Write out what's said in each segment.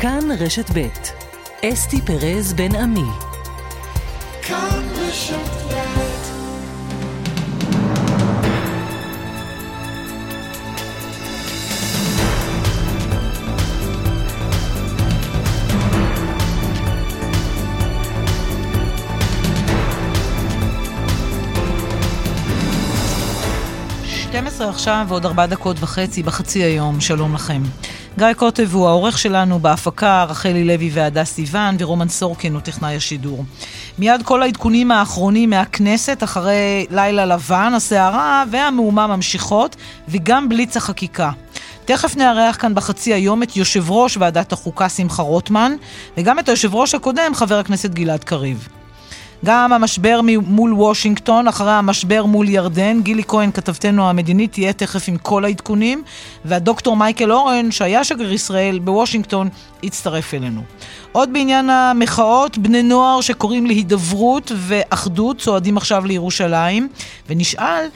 כאן רשת ב' אסתי פרז בן עמי. כאן רשת ב' 12 עכשיו ועוד 4 דקות וחצי בחצי היום, שלום לכם. גיא קוטב הוא העורך שלנו בהפקה, רחלי לוי והדס סיוון, ורומן סורקין הוא טכנאי השידור. מיד כל העדכונים האחרונים מהכנסת, אחרי לילה לבן, הסערה והמהומה ממשיכות, וגם בליץ החקיקה. תכף נארח כאן בחצי היום את יושב ראש ועדת החוקה שמחה רוטמן, וגם את היושב ראש הקודם, חבר הכנסת גלעד קריב. גם המשבר מול וושינגטון, אחרי המשבר מול ירדן. גילי כהן, כתבתנו המדינית, תהיה תכף עם כל העדכונים, והדוקטור מייקל אורן, שהיה שגריר ישראל בוושינגטון, יצטרף אלינו. עוד בעניין המחאות, בני נוער שקוראים להידברות ואחדות צועדים עכשיו לירושלים, ונשאל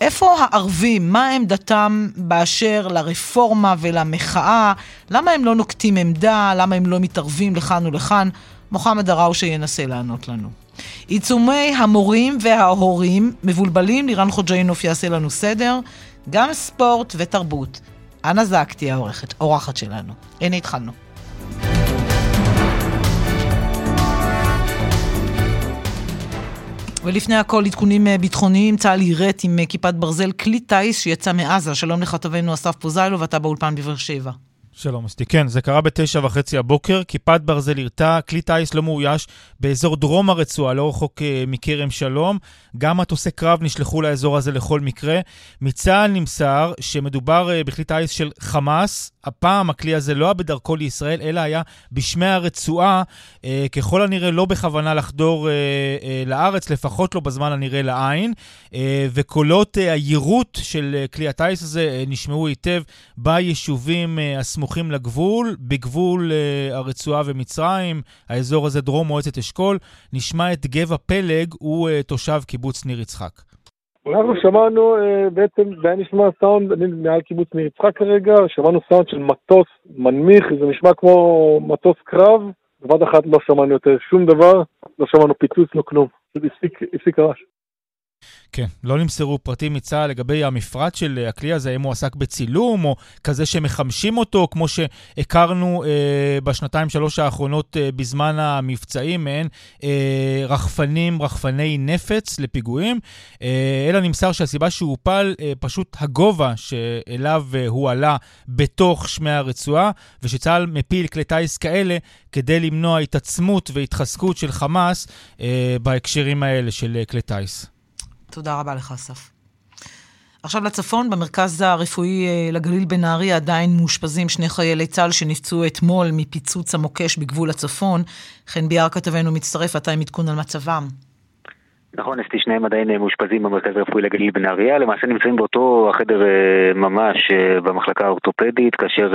איפה הערבים? מה עמדתם באשר לרפורמה ולמחאה? למה הם לא נוקטים עמדה? למה הם לא מתערבים לכאן ולכאן? מוחמד דראושה ינסה לענות לנו. עיצומי המורים וההורים מבולבלים, לירן חוג'יינוף יעשה לנו סדר, גם ספורט ותרבות. אנה זק תהיה האורחת, אורחת שלנו. הנה התחלנו. ולפני הכל עדכונים אה, ביטחוניים, צה"ל יירט עם אה, כיפת ברזל כלי טיס שיצא מעזה. שלום לכתבנו אסף פוזיילו ואתה באולפן בבאר שבע. שלום אסתי. כן, זה קרה בתשע וחצי הבוקר, כיפת ברזל הרתה, כלי טיס לא מאויש באזור דרום הרצועה, לא רחוק uh, מכרם שלום. גם מטוסי קרב נשלחו לאזור הזה לכל מקרה. מצה"ל נמסר שמדובר uh, בכלי טיס של חמאס. הפעם הכלי הזה לא היה בדרכו לישראל, אלא היה בשמי הרצועה, uh, ככל הנראה לא בכוונה לחדור uh, uh, לארץ, לפחות לא בזמן הנראה לעין. Uh, וקולות uh, היירוט של uh, כלי הטיס הזה uh, נשמעו היטב ביישובים uh, הסמוכים לגבול, בגבול uh, הרצועה ומצרים, האזור הזה דרום מועצת אשכול. נשמע את גבע פלג, הוא uh, תושב קיבוץ ניר יצחק. אנחנו שמענו, uh, בעצם, זה היה נשמע סאונד, אני מעל קיבוץ ניר יצחק כרגע, שמענו סאונד של מטוס מנמיך, זה נשמע כמו מטוס קרב, בבת אחת לא שמענו יותר שום דבר, לא שמענו פיצוץ, לא כלום, פשוט הפסיק הרעש. כן, לא נמסרו פרטים מצה"ל לגבי המפרט של הכלי הזה, אם הוא עסק בצילום, או כזה שמחמשים אותו, כמו שהכרנו אה, בשנתיים-שלוש האחרונות אה, בזמן המבצעים, מעין אה, רחפנים, רחפני נפץ לפיגועים, אה, אלא נמסר שהסיבה שהוא הופל, אה, פשוט הגובה שאליו אה, הוא עלה בתוך שמי הרצועה, ושצה"ל מפיל כלי טיס כאלה כדי למנוע התעצמות והתחזקות של חמאס אה, בהקשרים האלה של אה, כלי טיס. תודה רבה לך, אסף. עכשיו לצפון, במרכז הרפואי אה, לגליל בנהריה עדיין מאושפזים שני חיילי צה"ל שנפצעו אתמול מפיצוץ המוקש בגבול הצפון. חן ביאר כתבנו מצטרף, אתה עם עדכון על מצבם. נכון, אסתי, שניהם עדיין אה, מאושפזים במרכז הרפואי לגליל בנהריה, למעשה נמצאים באותו החדר אה, ממש במחלקה האורתופדית, כאשר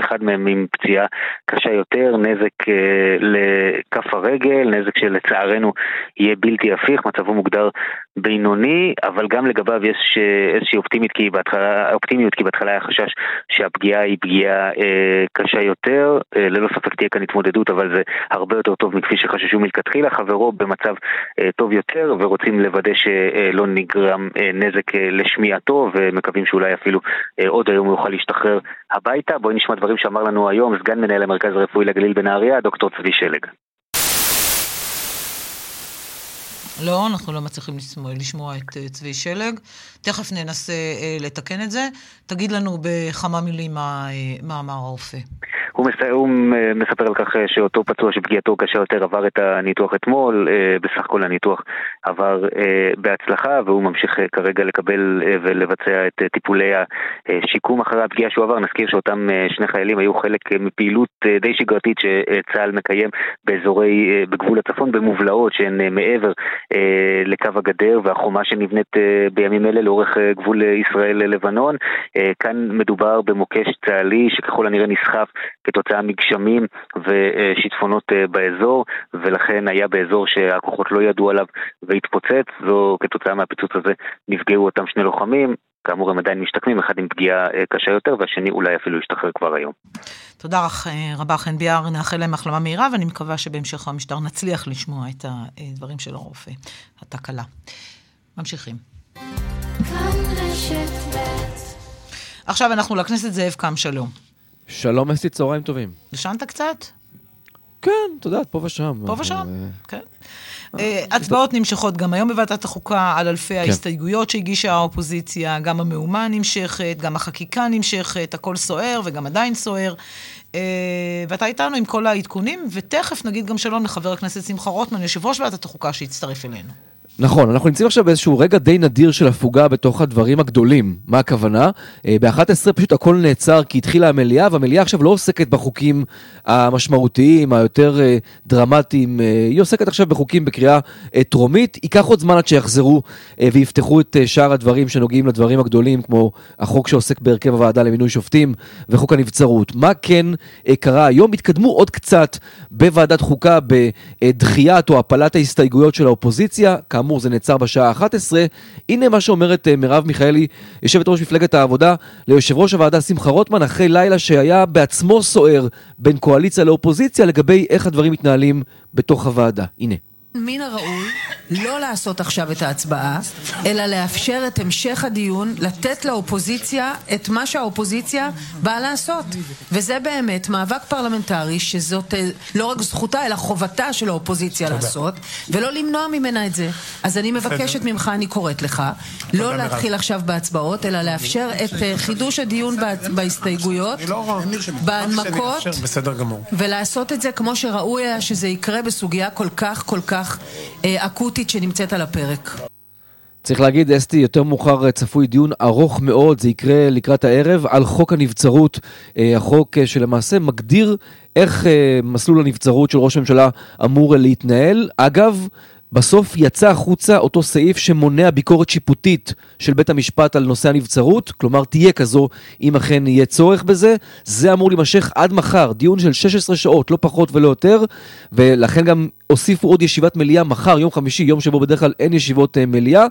אחד מהם עם פציעה קשה יותר, נזק לכף הרגל, נזק שלצערנו יהיה בלתי הפיך, מצבו מוגדר בינוני, אבל גם לגביו יש איזושהי אופטימיות, כי בהתחלה, אופטימיות, כי בהתחלה היה חשש שהפגיעה היא פגיעה אה, קשה יותר, אה, ללא ספק תהיה כאן התמודדות, אבל זה הרבה יותר טוב מכפי שחששו מלכתחילה, חברו במצב אה, טוב יותר, ורוצים לוודא שלא נגרם אה, נזק אה, לשמיעתו, ומקווים שאולי אפילו אה, עוד היום הוא יוכל להשתחרר הביתה. בואי נשמע דברים שאמר לנו היום סגן מנהל המרכז הרפואי לגליל בנהריה, דוקטור צבי שלג. לא, אנחנו לא מצליחים לשמוע, לשמוע את uh, צבי שלג. תכף ננסה uh, לתקן את זה. תגיד לנו בכמה מילים מה, uh, מה אמר הרופא. הוא, מס... הוא מספר על כך שאותו פצוע שפגיעתו קשה יותר עבר את הניתוח אתמול, בסך הכל הניתוח עבר בהצלחה והוא ממשיך כרגע לקבל ולבצע את טיפולי השיקום אחרי הפגיעה שהוא עבר. נזכיר שאותם שני חיילים היו חלק מפעילות די שגרתית שצה"ל מקיים באזורי, בגבול הצפון, במובלעות שהן מעבר לקו הגדר והחומה שנבנית בימים אלה לאורך גבול ישראל-לבנון. כאן מדובר במוקש צה"לי שככל הנראה נסחף כתוצאה מגשמים ושיטפונות אה, באזור, ולכן היה באזור שהכוחות לא ידעו עליו והתפוצץ, וכתוצאה מהפיצוץ הזה נפגעו אותם שני לוחמים. כאמור הם עדיין משתקמים, אחד עם פגיעה קשה יותר והשני אולי אפילו ישתחרר כבר היום. תודה רבה חן ביאר, נאחל להם החלמה מהירה ואני מקווה שבהמשך המשטר נצליח לשמוע את הדברים של הרופא, התקלה. ממשיכים. עכשיו אנחנו לכנסת זאב קם שלום. שלום אסתי, צהריים טובים. ישנת קצת? כן, את יודעת, פה ושם. פה ושם, אה, כן. אה, הצבעות נמשכות גם היום בוועדת החוקה על אלפי כן. ההסתייגויות שהגישה האופוזיציה, גם המהומה נמשכת, גם החקיקה נמשכת, הכל סוער וגם עדיין סוער. אה, ואתה איתנו עם כל העדכונים, ותכף נגיד גם שלום לחבר הכנסת שמחה רוטמן, יושב ראש ועדת החוקה, שהצטרף אלינו. נכון, אנחנו נמצאים עכשיו באיזשהו רגע די נדיר של הפוגה בתוך הדברים הגדולים. מה הכוונה? אה, ב-11 פשוט הכל נעצר כי התחילה המליאה, והמליאה עכשיו לא עוסקת בחוקים המשמעותיים, היותר אה, דרמטיים, אה, היא עוסקת עכשיו בחוקים בקריאה טרומית. ייקח עוד זמן עד שיחזרו ויפתחו את שאר הדברים שנוגעים לדברים הגדולים, כמו החוק שעוסק בהרכב הוועדה למינוי שופטים וחוק הנבצרות. מה כן קרה היום? התקדמו עוד קצת בוועדת חוקה בדחיית או הפלת ההסתייגויות של האופוזיציה. כאמור זה נעצר בשעה 11. הנה מה שאומרת אה, מרב מיכאלי, יושבת ראש מפלגת העבודה, ליושב ראש הוועדה שמחה רוטמן, אחרי לילה שהיה בעצמו סוער בין קואליציה לאופוזיציה לגבי איך הדברים מתנהלים בתוך הוועדה. הנה. מן הראוי לא לעשות עכשיו את ההצבעה, אלא לאפשר את המשך הדיון, לתת לאופוזיציה את מה שהאופוזיציה באה לעשות. וזה באמת מאבק פרלמנטרי שזאת אה, לא רק זכותה, אלא חובתה של האופוזיציה תודה. לעשות, ולא למנוע ממנה את זה. אז אני מבקשת תודה. ממך, אני קוראת לך, לא להתחיל מרב. עכשיו בהצבעות, אלא לאפשר את אה, חידוש הדיון בהסתייגויות, לא בהנמקות, ולעשות את זה כמו שראוי היה שזה יקרה בסוגיה כל כך כל כך אה, אקוטית שנמצאת על הפרק. צריך להגיד, אסתי, יותר מאוחר אה, צפוי דיון ארוך מאוד, זה יקרה לקראת הערב, על חוק הנבצרות, אה, החוק שלמעשה מגדיר איך מסלול הנבצרות של ראש הממשלה אמור להתנהל. אגב, בסוף יצא החוצה אותו סעיף שמונע ביקורת שיפוטית של בית המשפט על נושא הנבצרות, כלומר תהיה כזו אם אכן יהיה צורך בזה. זה אמור להימשך עד מחר, דיון של 16 שעות, לא פחות ולא יותר, ולכן גם הוסיפו עוד ישיבת מליאה מחר, יום חמישי, יום שבו בדרך כלל אין ישיבות uh, מליאה.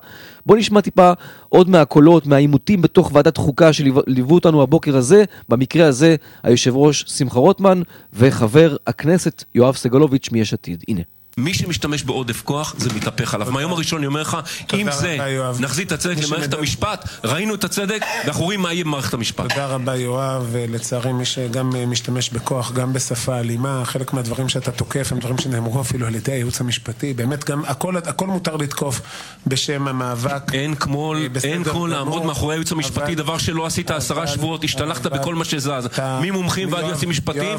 בואו נשמע טיפה עוד מהקולות, מהעימותים בתוך ועדת חוקה שליוו אותנו הבוקר הזה, במקרה הזה היושב ראש שמחה רוטמן וחבר הכנסת יואב סגלוביץ' מיש עתיד. הנה. מי שמשתמש בעודף כוח, זה מתהפך עליו. מהיום הראשון אני אומר לך, אם זה, נחזיר את הצדק למערכת המשפט, ראינו את הצדק, ואנחנו רואים מה יהיה במערכת המשפט. תודה רבה, יואב. לצערי, מי שגם אה, משתמש בכוח, גם בשפה אלימה, חלק מהדברים שאתה תוקף הם דברים שנאמרו אפילו על ידי הייעוץ המשפטי. באמת, גם הכל מותר לתקוף בשם המאבק. אין כמו אה, לעמוד מאחורי הייעוץ המשפטי, דבר שלא עשית עשרה שבועות, השתלחת בכל מה שזז. ממומחים ועד יועצים משפטיים.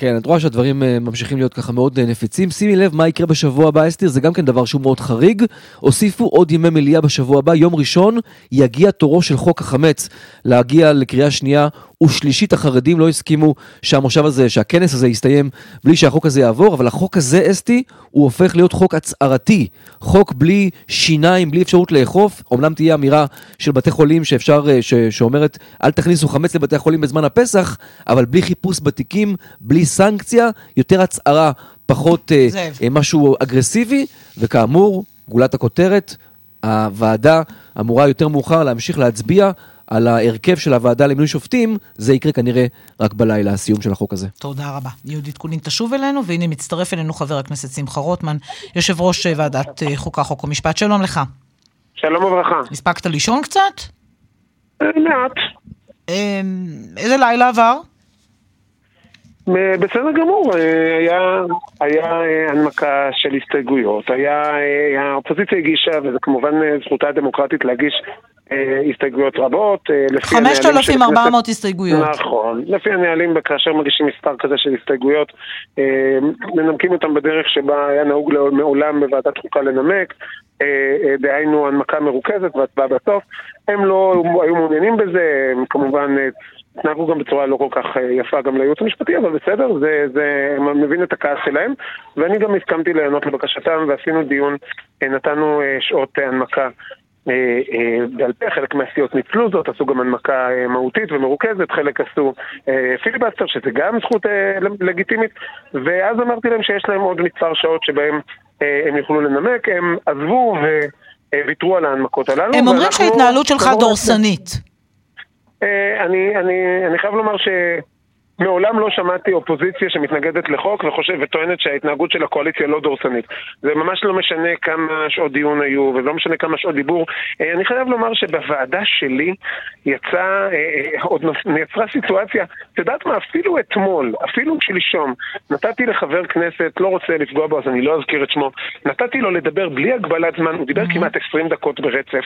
כן, את רואה שהדברים uh, ממשיכים להיות ככה מאוד uh, נפיצים. שימי לב מה יקרה בשבוע הבא, אסתיר, זה גם כן דבר שהוא מאוד חריג. הוסיפו עוד ימי מליאה בשבוע הבא, יום ראשון יגיע תורו של חוק החמץ להגיע לקריאה שנייה ושלישית. החרדים לא הסכימו שהמושב הזה, שהכנס הזה יסתיים בלי שהחוק הזה יעבור, אבל החוק הזה, אסתי, הוא הופך להיות חוק הצהרתי. חוק בלי שיניים, בלי אפשרות לאכוף. אומנם תהיה אמירה של בתי חולים שאפשר, uh, ש, שאומרת, אל תכניסו חמץ לבתי החולים בזמן הפסח, אבל בלי חיפוש בתיקים, בלי סנקציה, יותר הצהרה, פחות uh, משהו אגרסיבי, וכאמור, גולת הכותרת, הוועדה אמורה יותר מאוחר להמשיך להצביע על ההרכב של הוועדה למינוי שופטים, זה יקרה כנראה רק בלילה, הסיום של החוק הזה. תודה רבה. יהודית קונין תשוב אלינו, והנה מצטרף אלינו חבר הכנסת שמחה רוטמן, יושב ראש ועדת חוקה, חוק ומשפט. שלום לך. שלום וברכה. הספקת לישון קצת? מעט. איזה לילה עבר? בסדר גמור, אה, היה, היה אה, הנמקה של הסתייגויות, היה, אה, האופוזיציה הגישה, וזה כמובן זכותה הדמוקרטית להגיש הסתייגויות רבות. 5,400 הסתייגויות. נכון, לפי הנהלים, כאשר מגישים מספר כזה של הסתייגויות, מנמקים אותם בדרך שבה היה נהוג מעולם בוועדת חוקה לנמק, דהיינו הנמקה מרוכזת והצבעה בסוף. הם לא היו מעוניינים בזה, הם כמובן... התנהגו גם בצורה לא כל כך אה, יפה גם לייעוץ המשפטי, אבל בסדר, זה, זה, מבין את הכעס שלהם, ואני גם הסכמתי לענות לבקשתם, ועשינו דיון, אה, נתנו אה, שעות הנמקה בעל פה, חלק מהסיעות ניצלו זאת, עשו גם הנמקה מהותית ומרוכזת, חלק עשו פיליבסטר, שזה גם זכות לגיטימית, ואז אמרתי להם שיש להם עוד מספר שעות שבהם הם יוכלו לנמק, הם עזבו ו... ויתרו על ההנמקות הללו. הם אומרים שההתנהלות שלך דורסנית. אני, אני, אני חייב לומר ש... מעולם לא שמעתי אופוזיציה שמתנגדת לחוק וחושב וטוענת שההתנהגות של הקואליציה לא דורסנית. זה ממש לא משנה כמה שעות דיון היו ולא משנה כמה שעות דיבור. אה, אני חייב לומר שבוועדה שלי יצא, אה, אה, עוד נעצרה סיטואציה, את יודעת מה, אפילו אתמול, אפילו שלשום, נתתי לחבר כנסת, לא רוצה לפגוע בו אז אני לא אזכיר את שמו, נתתי לו לדבר בלי הגבלת זמן, הוא דיבר כמעט 20 דקות ברצף,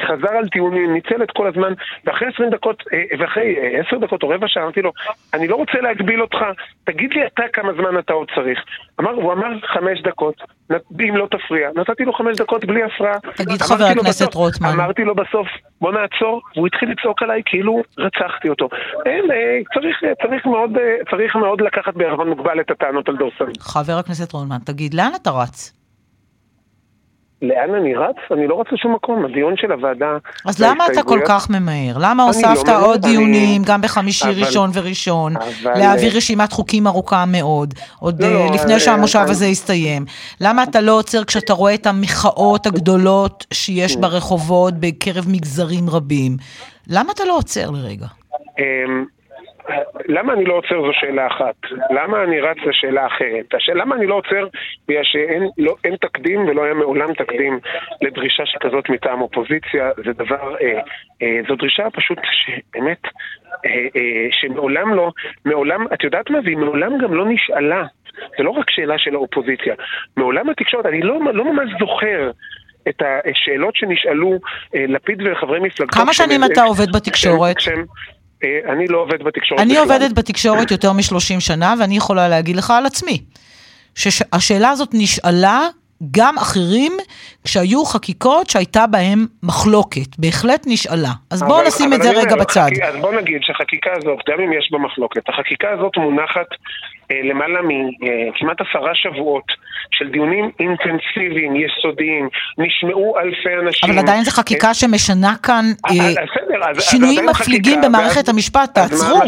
חזר על טיעונים, ניצל את כל הזמן, ואחרי 20 דקות, ואחרי 10 דקות או רבע שעה אמרתי לו, אני לא רוצה להגביל אותך, תגיד לי אתה כמה זמן אתה עוד צריך. אמר, הוא אמר חמש דקות, אם לא תפריע. נתתי לו חמש דקות בלי הפרעה. תגיד חבר הכנסת רוטמן. אמרתי לו בסוף, בוא נעצור, והוא התחיל לצעוק עליי כאילו רצחתי אותו. אין, אה, צריך, צריך, מאוד, אה, צריך מאוד לקחת בערבון מוגבל את הטענות על דורסנות. חבר הכנסת רוטמן, תגיד, לאן אתה רץ? לאן אני רץ? אני לא רץ לשום מקום, הדיון של הוועדה... אז למה אתה כל כך ממהר? למה הוספת לא עוד אני... דיונים, גם בחמישי אבל... ראשון וראשון, אבל... להעביר רשימת חוקים ארוכה מאוד, עוד לא, לא, לפני שהמושב אבל... הזה יסתיים? למה אתה לא עוצר כשאתה רואה את המחאות הגדולות שיש. ברחובות בקרב מגזרים רבים? למה אתה לא עוצר לרגע? למה אני לא עוצר זו שאלה אחת. למה אני רץ לשאלה אחרת? השאלה למה אני לא עוצר? בגלל שאין לא, תקדים ולא היה מעולם תקדים לדרישה שכזאת מטעם אופוזיציה. זה דבר, אה, אה, זו דרישה פשוט שבאמת, אה, אה, שמעולם לא, מעולם, את יודעת מה? והיא מעולם גם לא נשאלה. זה לא רק שאלה של האופוזיציה. מעולם התקשורת, אני לא, לא ממש זוכר את השאלות שנשאלו אה, לפיד וחברי מפלגתו. כמה שנים אתה עובד בתקשורת? אה, אני לא עובד בתקשורת אני בכלל. עובדת בתקשורת יותר מ-30 שנה, ואני יכולה להגיד לך על עצמי, שהשאלה הזאת נשאלה גם אחרים כשהיו חקיקות שהייתה בהן מחלוקת, בהחלט נשאלה. אז בואו נשים את זה רגע בצד. אז בואו נגיד שהחקיקה הזאת, גם אם יש בה מחלוקת, החקיקה הזאת מונחת אה, למעלה מכמעט אה, עשרה שבועות של דיונים אינטנסיביים, יסודיים, נשמעו אלפי אנשים. אבל עדיין זו חקיקה אה, שמשנה כאן אה, אה, שינויים מפליגים במערכת המשפט, תעצרו.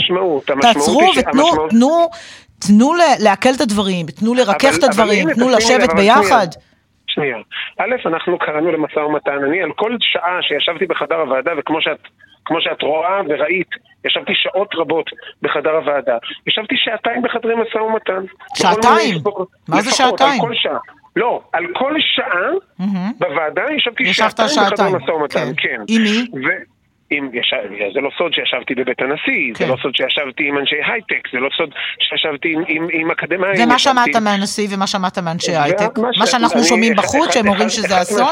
תעצרו ותנו, תנו... תנו לעכל את הדברים, תנו לרכך את הדברים, תנו לשבת ביחד. שנייה. א', אנחנו קראנו למשא ומתן. אני על כל שעה שישבתי בחדר הוועדה, וכמו שאת, שאת רואה וראית, ישבתי שעות רבות בחדר הוועדה. ישבתי שעתיים בחדרי משא ומתן. שעתיים? מה זה שעתיים? על כל שעה. לא, על כל שעה mm-hmm. בוועדה ישבתי שעתיים בחדר משא ומתן, כן. כן. עם מי? עם, יש, זה לא סוד שישבתי בבית הנשיא, כן. זה לא סוד שישבתי עם אנשי הייטק, זה לא סוד שישבתי עם, עם, עם אקדמאים. ומה ישבתי... שמעת מהנשיא ומה שמעת מאנשי הייטק? מה, מה שאנחנו אני, שומעים בחוץ, שהם אומרים שזה אסון?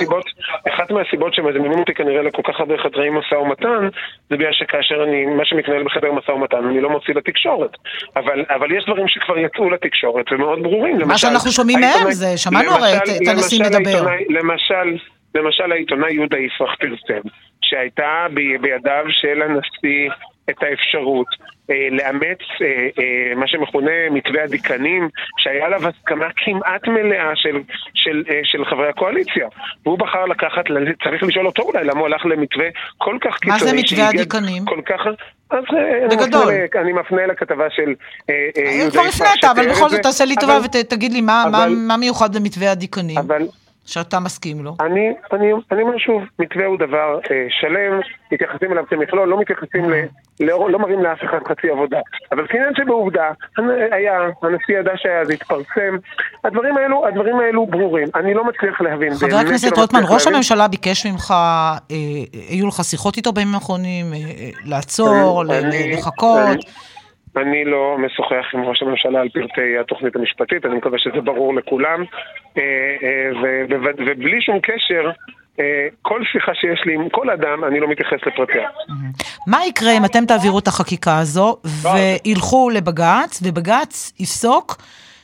אחת מהסיבות שמזמינים אותי כנראה לכל כך הרבה חדרי משא ומתן, זה בגלל שכאשר אני, מה שמתנהל בחדר משא ומתן, אני לא מוציא לתקשורת. אבל, אבל יש דברים שכבר יצאו לתקשורת ומאוד ברורים. מה למשל, שאנחנו שומעים מהם זה, שמענו הרי את הנשיא מדבר. למשל, למשל העיתונאי יהודה יפרח פרסם שהייתה בידיו של הנשיא את האפשרות אה, לאמץ אה, אה, מה שמכונה מתווה הדיקנים, שהיה עליו הסכמה כמעט מלאה של, של, אה, של חברי הקואליציה. והוא בחר לקחת, צריך לשאול אותו אולי למה הוא הלך למתווה כל כך קיצוני. מה זה מתווה הדיקנים? כל כך... אז אה, בגדול. אני מפנה, אני מפנה לכתבה של אה, אה, יהודה כבר הפנית, אבל בכל זאת תעשה לי טובה ותגיד לי מה, אבל, מה, מה מיוחד במתווה הדיקנים. אבל שאתה מסכים לו? אני, אני, אני אומר שוב, מתווה הוא דבר אה, שלם, מתייחסים אליו כמכלול, לא מתייחסים ל... לא, לא מראים לאף אחד חצי עבודה. אבל כעניין שבעובדה, היה, הנשיא ידע שהיה, זה התפרסם. הדברים האלו, הדברים האלו ברורים. אני לא מצליח להבין. חבר הכנסת לא רוטמן, ראש הממשלה ביקש ממך, אה, היו לך שיחות איתו בימים האחרונים, אה, אה לעצור, אני, לחכות. אני, אני לא משוחח עם ראש הממשלה על פרטי התוכנית המשפטית, אני מקווה שזה ברור לכולם. אה, אה, ובלי שום קשר, אה, כל שיחה שיש לי עם כל אדם, אני לא מתייחס לפרטיה. מה יקרה אם אתם תעבירו את החקיקה הזו וילכו לבג"ץ, ובג"ץ יפסוק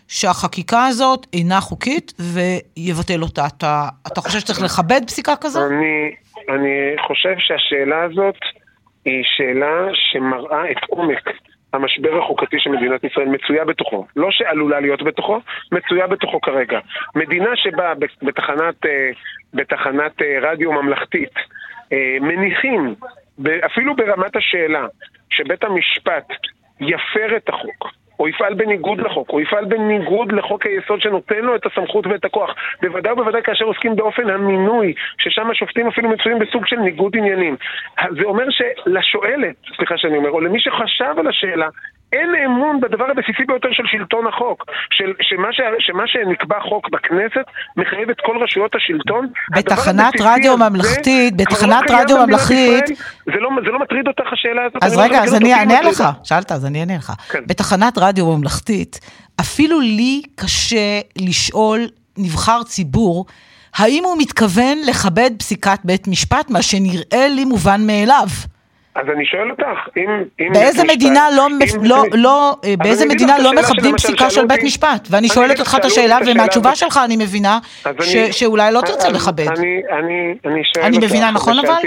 שהחקיקה הזאת אינה חוקית ויבטל אותה? אתה, אתה חושב שצריך לכבד פסיקה כזו? אני, אני חושב שהשאלה הזאת היא שאלה שמראה את עומק המשבר החוקתי שמדינת ישראל מצויה בתוכו. לא שעלולה להיות בתוכו, מצויה בתוכו כרגע. מדינה שבה בתחנת, אה, בתחנת אה, רדיו ממלכתית אה, מניחים, אפילו ברמת השאלה, שבית המשפט יפר את החוק, או יפעל בניגוד לחוק, או יפעל בניגוד לחוק היסוד שנותן לו את הסמכות ואת הכוח. בוודאי ובוודאי כאשר עוסקים באופן המינוי, ששם השופטים אפילו מצויים בסוג של ניגוד עניינים. זה אומר שלשואלת, סליחה שאני אומר, או למי שחשב על השאלה, אין אמון בדבר הבסיסי ביותר של שלטון החוק, של, שמה, ש, שמה שנקבע חוק בכנסת מחייב את כל רשויות השלטון. בתחנת רדיו ממלכתית, לא בתחנת רדיו ממלכתית... זה לא, זה לא מטריד אותך השאלה הזאת? אז רגע, אז אני אענה לך. שאלת, אז אני אענה לך. כן. בתחנת רדיו ממלכתית, אפילו לי קשה לשאול נבחר ציבור, האם הוא מתכוון לכבד פסיקת בית משפט, מה שנראה לי מובן מאליו. אז אני שואל אותך, אם... אם באיזה מדינה לא, אם, לא, לא, אה, באיזה מדינה לא מכבדים פסיקה של בית משפט? ואני שואלת אותך את השאלה, ומהתשובה שלך אני מבינה ש, אני, שאולי לא תרצה לכבד. אני, אני, אני שואל אני מבינה נכון אבל?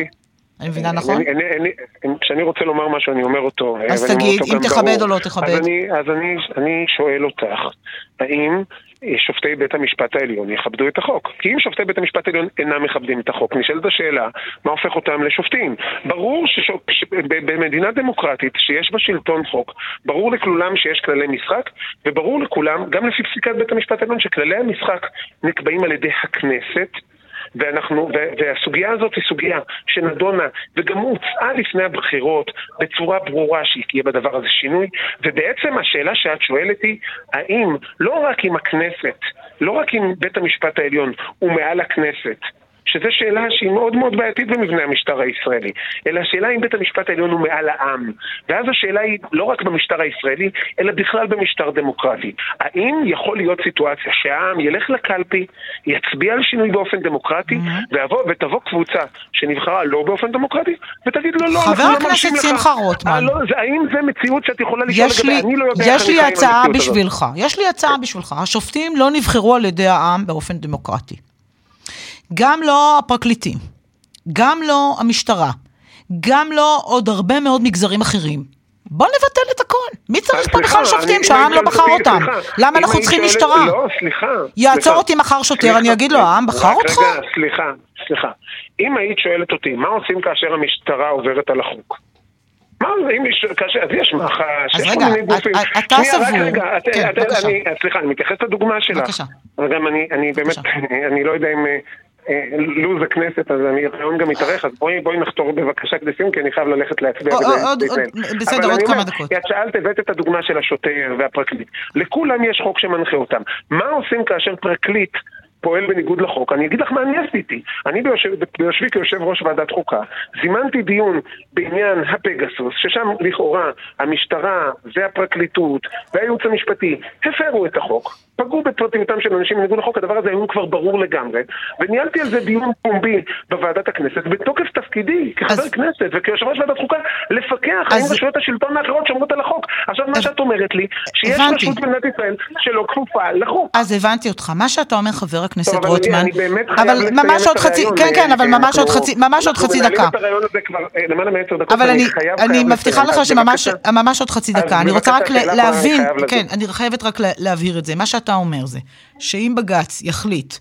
אני מבינה נכון? אני, אני, אני, אני, כשאני רוצה לומר משהו, אני אומר אותו. אז תגיד, אם תכבד או לא תכבד. אז אני שואל אותך, האם שופטי בית המשפט העליון יכבדו את החוק. כי אם שופטי בית המשפט העליון אינם מכבדים את החוק, נשאלת השאלה, מה הופך אותם לשופטים? ברור שבמדינה דמוקרטית שיש בה שלטון חוק, ברור לכולם שיש כללי משחק, וברור לכולם, גם לפי פסיקת בית המשפט העליון, שכללי המשחק נקבעים על ידי הכנסת. ואנחנו, והסוגיה הזאת היא סוגיה שנדונה וגם הוצעה לפני הבחירות בצורה ברורה שיהיה בדבר הזה שינוי, ובעצם השאלה שאת שואלת היא, האם לא רק אם הכנסת, לא רק אם בית המשפט העליון הוא מעל הכנסת, שזו שאלה שהיא מאוד מאוד בעייתית במבנה המשטר הישראלי, אלא השאלה אם בית המשפט העליון הוא מעל העם. ואז השאלה היא לא רק במשטר הישראלי, אלא בכלל במשטר דמוקרטי. האם יכול להיות סיטואציה שהעם ילך לקלפי, יצביע על שינוי באופן דמוקרטי, mm-hmm. ויבוא, ותבוא קבוצה שנבחרה לא באופן דמוקרטי, ותגיד לו לא, אנחנו לא. חבר הכנסת שמחה רוטמן. אה, לא, זה, האם זה מציאות שאת יכולה לשאול לגבי, אני לא יודע. יש לי הצעה בשבילך, יש לי הצעה בשבילך. השופטים לא נבחרו על ידי העם באופן דמוקרטי. גם לא הפרקליטים, גם לא המשטרה, גם לא עוד הרבה מאוד מגזרים אחרים. בוא נבטל את הכל. מי צריך פה בכלל שופטים שהעם לא בחר אותם? למה אנחנו צריכים משטרה? לא, סליחה. יעצור אותי מחר שוטר, אני אגיד לו, העם בחר אותך? רגע, סליחה, סליחה. אם היית שואלת אותי, מה עושים כאשר המשטרה עוברת על החוק? מה זה, אם יש, כאשר, אז יש מח"ש, יש כל מיני גופים. אתה סבור. רגע, כן, סליחה, אני מתייחס לדוגמה שלך. בבקשה. גם אני באמת, אני לא יודע אם... אה, לו"ז הכנסת, אז אני היום גם מתארך, אז בואי, בואי נחתור בבקשה כדי סיום, כי אני חייב ללכת להצביע. בסדר, עוד כמה דקות. את שאלת, הבאת את הדוגמה של השוטר והפרקליט. לכולם יש חוק שמנחה אותם. מה עושים כאשר פרקליט... פועל בניגוד לחוק. אני אגיד לך מה אני עשיתי. אני ביושב, ביושבי כיושב ראש ועדת חוקה, זימנתי דיון בעניין הפגסוס, ששם לכאורה המשטרה והפרקליטות והייעוץ המשפטי הפרו את החוק. פגעו בפרטיותם של אנשים בניגוד לחוק, הדבר הזה היום כבר ברור לגמרי. וניהלתי על זה דיון פומבי בוועדת הכנסת, בתוקף תפקידי כחבר אז... כנסת וכיושב ראש ועדת חוקה, לפקח אז... האם רשויות השלטון האחרות שומרות על החוק. עכשיו, אז... מה שאת אומרת לי, שיש הבנתי. רשות במדינת ישראל שלא כפופה לחוק. אז הבנתי אותך. מה שאתה אומר, חבר הכנסת טוב, רוטמן, אני, אני אבל ממש עוד חצי, כן, כן, אבל ממש עוד חצי, ממש עוד חצי דקה. אה, אבל אני מבטיחה לך שממש עוד חצי דקה. אני רוצה רק להבין, כן, אני חייבת רק להבהיר את זה. מה שאתה שאתה אומר זה, שאם בג"ץ יחליט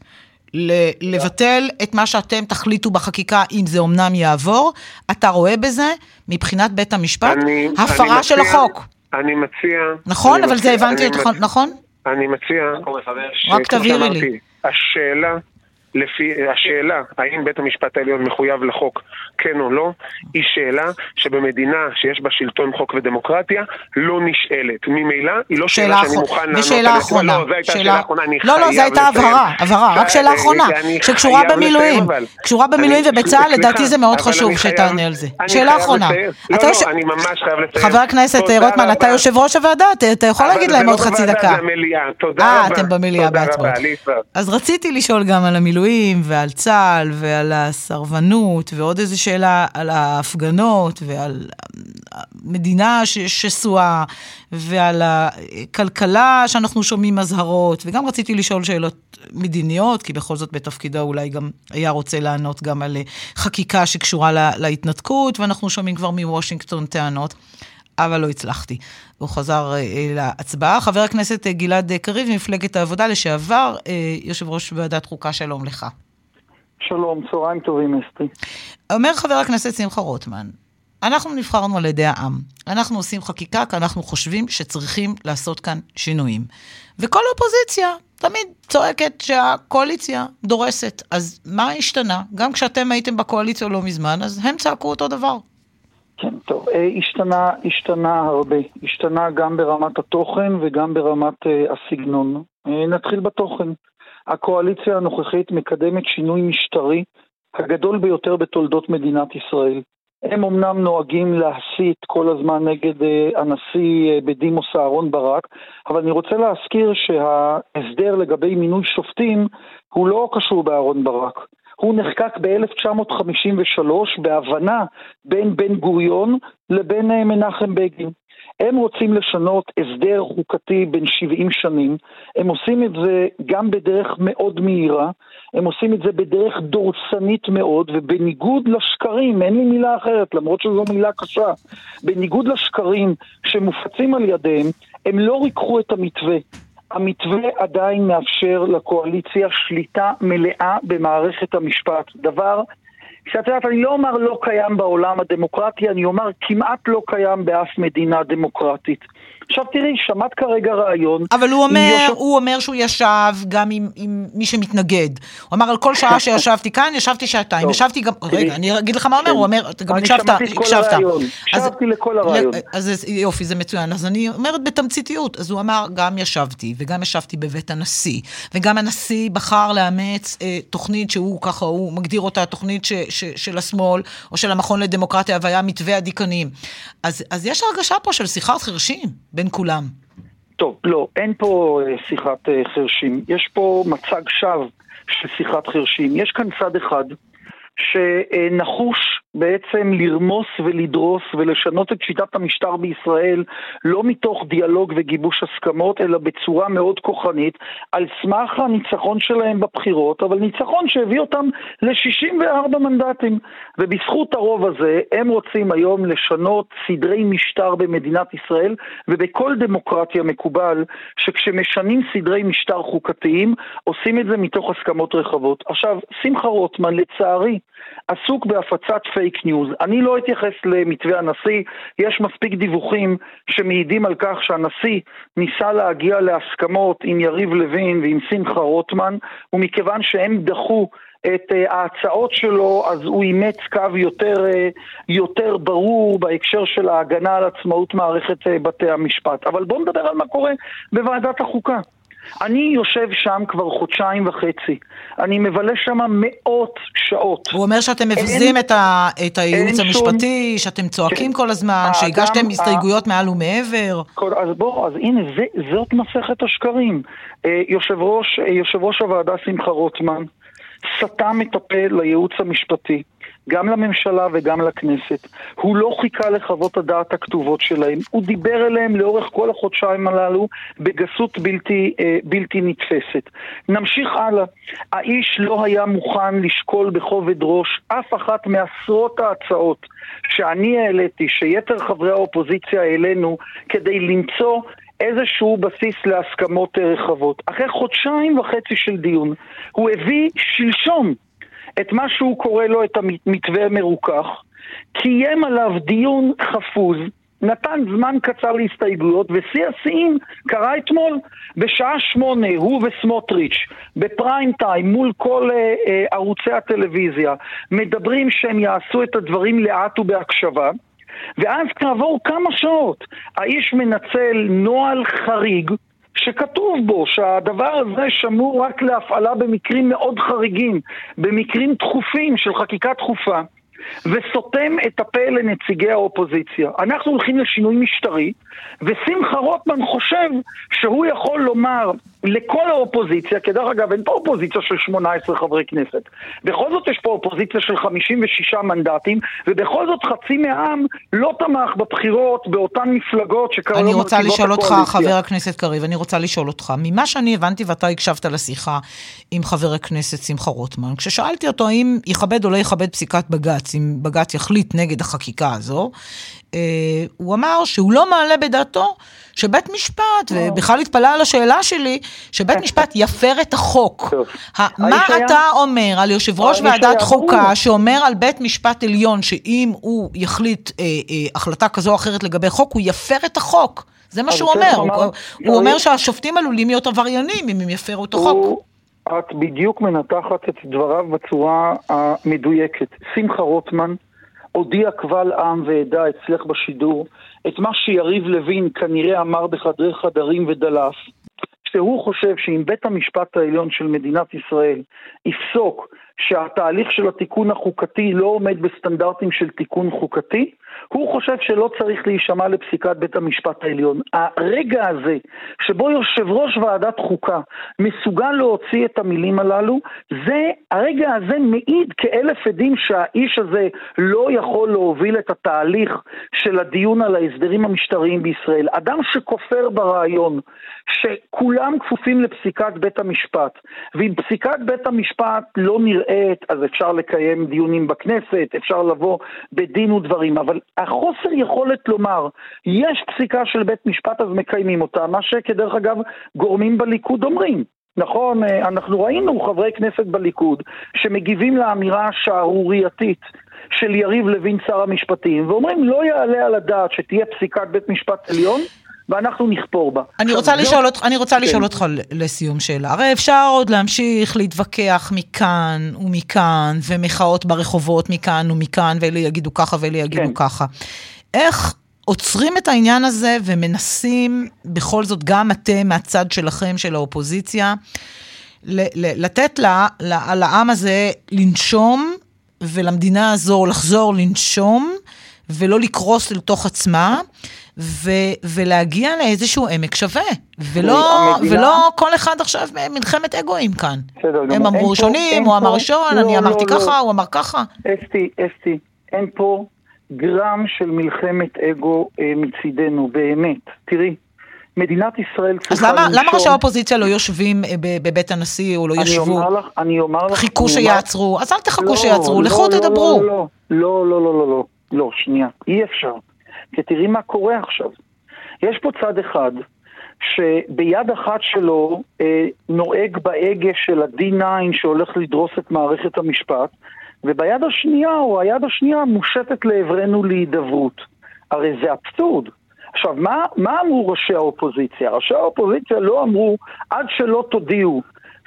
לבטל את מה שאתם תחליטו בחקיקה, אם זה אמנם יעבור, אתה רואה בזה, מבחינת בית המשפט, אני, הפרה אני של מציע, החוק. אני מציע... נכון, אני אבל מציע, זה הבנתי אותך, מציע, נכון? אני מציע... רק תבהירי לי. השאלה... לפי השאלה האם בית המשפט העליון מחויב לחוק, כן או לא, היא שאלה שבמדינה שיש בה שלטון חוק ודמוקרטיה לא נשאלת. ממילא היא לא שאלה, שאני מוכן לענות עליה. ושאלה אחרונה. לא, זו הייתה שאלה אחרונה, אני חייב לא, לא, זו הייתה הבהרה, הבהרה, רק שאלה אחרונה, שקשורה במילואים. קשורה במילואים ובצה"ל, לדעתי זה מאוד חשוב שתענה על זה. שאלה אחרונה. לא, לא, אני ממש חייב לסיים. חבר הכנסת רוטמן, אתה יושב ראש הוועדה, אתה יכול להגיד להם עוד חצי דקה. אה, אתם במליאה בהצבעות. אז רציתי לשאול גם על המילואים. המילואים ועל צה"ל ועל הסרבנות ועוד איזו שאלה על ההפגנות ועל המדינה שסועה ועל הכלכלה שאנחנו שומעים אזהרות וגם רציתי לשאול שאלות מדיניות כי בכל זאת בתפקידו אולי גם היה רוצה לענות גם על חקיקה שקשורה לה, להתנתקות ואנחנו שומעים כבר מוושינגטון טענות. אבל לא הצלחתי. הוא חזר אה, להצבעה. חבר הכנסת אה, גלעד קריב, מפלגת העבודה לשעבר, אה, יושב ראש ועדת חוקה, שלום לך. שלום, צהריים טובים, אסתי. אומר חבר הכנסת שמחה רוטמן, אנחנו נבחרנו על ידי העם. אנחנו עושים חקיקה כי אנחנו חושבים שצריכים לעשות כאן שינויים. וכל אופוזיציה תמיד צועקת שהקואליציה דורסת. אז מה השתנה? גם כשאתם הייתם בקואליציה לא מזמן, אז הם צעקו אותו דבר. כן, טוב, אה, השתנה, השתנה הרבה. השתנה גם ברמת התוכן וגם ברמת uh, הסגנון. Uh, נתחיל בתוכן. הקואליציה הנוכחית מקדמת שינוי משטרי הגדול ביותר בתולדות מדינת ישראל. הם אמנם נוהגים להסית כל הזמן נגד uh, הנשיא uh, בדימוס אהרן ברק, אבל אני רוצה להזכיר שההסדר לגבי מינוי שופטים הוא לא קשור באהרן ברק. הוא נחקק ב-1953 בהבנה בין בן גוריון לבין אה, מנחם בגין. הם רוצים לשנות הסדר חוקתי בין 70 שנים, הם עושים את זה גם בדרך מאוד מהירה, הם עושים את זה בדרך דורסנית מאוד, ובניגוד לשקרים, אין לי מילה אחרת, למרות שזו מילה קשה, בניגוד לשקרים שמופצים על ידיהם, הם לא ריככו את המתווה. המתווה עדיין מאפשר לקואליציה שליטה מלאה במערכת המשפט, דבר שאת יודעת, אני לא אומר לא קיים בעולם הדמוקרטי, אני אומר כמעט לא קיים באף מדינה דמוקרטית. עכשיו תראי, שמעת כרגע רעיון... אבל הוא אומר, יושב... הוא אומר שהוא ישב גם עם, עם מי שמתנגד. הוא אמר, על כל שעה שישבתי כאן, ישבתי שעתיים. ישבתי גם... תראי, רגע, אני אגיד לך מה אומר, כן. הוא אומר, אתה גם הקשבת. אני שמעתי את כל הרעיון. הקשבתי לכל הרעיון. אז, אז יופי, זה מצוין. אז אני אומרת בתמציתיות. אז הוא אמר, גם ישבתי, וגם ישבתי בבית הנשיא, וגם הנשיא בחר לאמץ אה, תוכנית שהוא ככה, הוא מגדיר אותה תוכנית ש, ש, של השמאל, או של המכון לדמוקרטיה, והיה מתווה הדיקנים. אז, אז יש הרגשה פה של שיחת חרשים. בין כולם? טוב, לא, אין פה אה, שיחת אה, חרשים. יש פה מצג שווא של שיחת חרשים. יש כאן צד אחד שנחוש בעצם לרמוס ולדרוס ולשנות את שיטת המשטר בישראל לא מתוך דיאלוג וגיבוש הסכמות, אלא בצורה מאוד כוחנית, על סמך הניצחון שלהם בבחירות, אבל ניצחון שהביא אותם ל-64 מנדטים. ובזכות הרוב הזה, הם רוצים היום לשנות סדרי משטר במדינת ישראל, ובכל דמוקרטיה מקובל שכשמשנים סדרי משטר חוקתיים, עושים את זה מתוך הסכמות רחבות. עכשיו, שמחה רוטמן, לצערי, עסוק בהפצת פייק ניוז. אני לא אתייחס למתווה הנשיא, יש מספיק דיווחים שמעידים על כך שהנשיא ניסה להגיע להסכמות עם יריב לוין ועם שמחה רוטמן, ומכיוון שהם דחו את uh, ההצעות שלו, אז הוא אימץ קו יותר, uh, יותר ברור בהקשר של ההגנה על עצמאות מערכת uh, בתי המשפט. אבל בואו נדבר על מה קורה בוועדת החוקה. אני יושב שם כבר חודשיים וחצי. אני מבלה שם מאות שעות. הוא אומר שאתם מבזים את, ה, את הייעוץ המשפטי, שום... שאתם צועקים כן. כל הזמן, שהגשתם הסתייגויות ה... מעל ומעבר. אז בואו, אז הנה, זה, זאת מסכת השקרים. אה, יושב ראש, אה, יושב ראש הוועדה שמחה רוטמן סתם את הפה לייעוץ המשפטי. גם לממשלה וגם לכנסת. הוא לא חיכה לחוות הדעת הכתובות שלהם, הוא דיבר אליהם לאורך כל החודשיים הללו בגסות בלתי, אה, בלתי נתפסת. נמשיך הלאה. האיש לא היה מוכן לשקול בכובד ראש אף אחת מעשרות ההצעות שאני העליתי, שיתר חברי האופוזיציה העלינו, כדי למצוא איזשהו בסיס להסכמות רחבות. אחרי חודשיים וחצי של דיון, הוא הביא שלשום את מה שהוא קורא לו את המתווה המרוכך, קיים עליו דיון חפוז, נתן זמן קצר להסתייגויות, ושיא השיאים קרה אתמול בשעה שמונה, הוא וסמוטריץ', בפריים טיים, מול כל אה, אה, ערוצי הטלוויזיה, מדברים שהם יעשו את הדברים לאט ובהקשבה, ואז כעבור כמה שעות האיש מנצל נוהל חריג שכתוב בו שהדבר הזה שמור רק להפעלה במקרים מאוד חריגים, במקרים דחופים של חקיקה דחופה, וסותם את הפה לנציגי האופוזיציה. אנחנו הולכים לשינוי משטרי, ושמחה רוטמן חושב שהוא יכול לומר לכל האופוזיציה, כי דרך אגב אין פה אופוזיציה של 18 חברי כנסת, בכל זאת יש פה אופוזיציה של 56 מנדטים, ובכל זאת חצי מהעם לא תמך בבחירות באותן מפלגות שכרגע אני רוצה לשאול אותך, חבר הכנסת קריב, אני רוצה לשאול אותך, ממה שאני הבנתי ואתה הקשבת לשיחה עם חבר הכנסת שמחה רוטמן, כששאלתי אותו האם יכבד או לא יכבד פסיקת בג"ץ, אם בג"ץ יחליט נגד החקיקה הזו, אה, הוא אמר שהוא לא מעלה בדעתו שבית משפט, ובכלל התפלא על השאלה שלי, שבית משפט יפר את החוק. מה אתה אומר על יושב ראש ועדת חוקה, שאומר על בית משפט עליון, שאם הוא יחליט אה, אה, החלטה כזו או אחרת לגבי חוק, הוא יפר את החוק. זה מה שהוא אומר. הוא אומר שהשופטים עלולים להיות עבריינים אם הם יפרו את החוק. את בדיוק מנתחת את דבריו בצורה המדויקת. שמחה רוטמן הודיע קבל עם ועדה אצלך בשידור את מה שיריב לוין כנראה אמר בחדרי חדרים ודלף, שהוא חושב שאם בית המשפט העליון של מדינת ישראל יפסוק שהתהליך של התיקון החוקתי לא עומד בסטנדרטים של תיקון חוקתי, הוא חושב שלא צריך להישמע לפסיקת בית המשפט העליון. הרגע הזה, שבו יושב ראש ועדת חוקה מסוגל להוציא את המילים הללו, זה, הרגע הזה מעיד כאלף עדים שהאיש הזה לא יכול להוביל את התהליך של הדיון על ההסדרים המשטריים בישראל. אדם שכופר ברעיון שכולם כפופים לפסיקת בית המשפט, ואם פסיקת בית המשפט לא נראית, אז אפשר לקיים דיונים בכנסת, אפשר לבוא בדין ודברים, אבל החוסר יכולת לומר, יש פסיקה של בית משפט אז מקיימים אותה, מה שכדרך אגב גורמים בליכוד אומרים. נכון, אה, אנחנו ראינו חברי כנסת בליכוד שמגיבים לאמירה השערורייתית של יריב לוין שר המשפטים ואומרים לא יעלה על הדעת שתהיה פסיקת בית משפט עליון ואנחנו נכפור בה. אני רוצה, לא... לשאול, אותך, אני רוצה כן. לשאול אותך לסיום שאלה. הרי אפשר עוד להמשיך להתווכח מכאן ומכאן, ומחאות ברחובות מכאן ומכאן, ואלה יגידו ככה ואלה יגידו כן. ככה. איך עוצרים את העניין הזה ומנסים, בכל זאת, גם אתם מהצד שלכם, של האופוזיציה, לתת לה, לעם הזה לנשום, ולמדינה הזו לחזור לנשום, ולא לקרוס לתוך עצמה. ו- ולהגיע לאיזשהו עמק שווה, ולא, המדינה... ולא כל אחד עכשיו מלחמת אגואים כאן. בסדר, הם אמרו ראשונים, הוא אמר ראשון, לא, אני לא, אמרתי לא, ככה, לא. הוא אמר ככה. אסתי, אסתי, אין פה גרם של מלחמת אגו אה, מצידנו, באמת. תראי, מדינת ישראל צריכה. אז למה, למה ראשי האופוזיציה לא יושבים אה, בבית הנשיא, או לא ישבו? אני אומר לך, אני אומר לך... חיכו שיעצרו, אז אל תחכו לא, שיעצרו, לא, לכו לא, תדברו. לא, לא, לא, לא, לא, לא, לא, שנייה, אי אפשר. כי תראי מה קורה עכשיו. יש פה צד אחד שביד אחת שלו אה, נוהג בהגה של ה-D9 שהולך לדרוס את מערכת המשפט, וביד השנייה, או היד השנייה, מושטת לעברנו להידברות. הרי זה אבסורד. עכשיו, מה, מה אמרו ראשי האופוזיציה? ראשי האופוזיציה לא אמרו, עד שלא תודיעו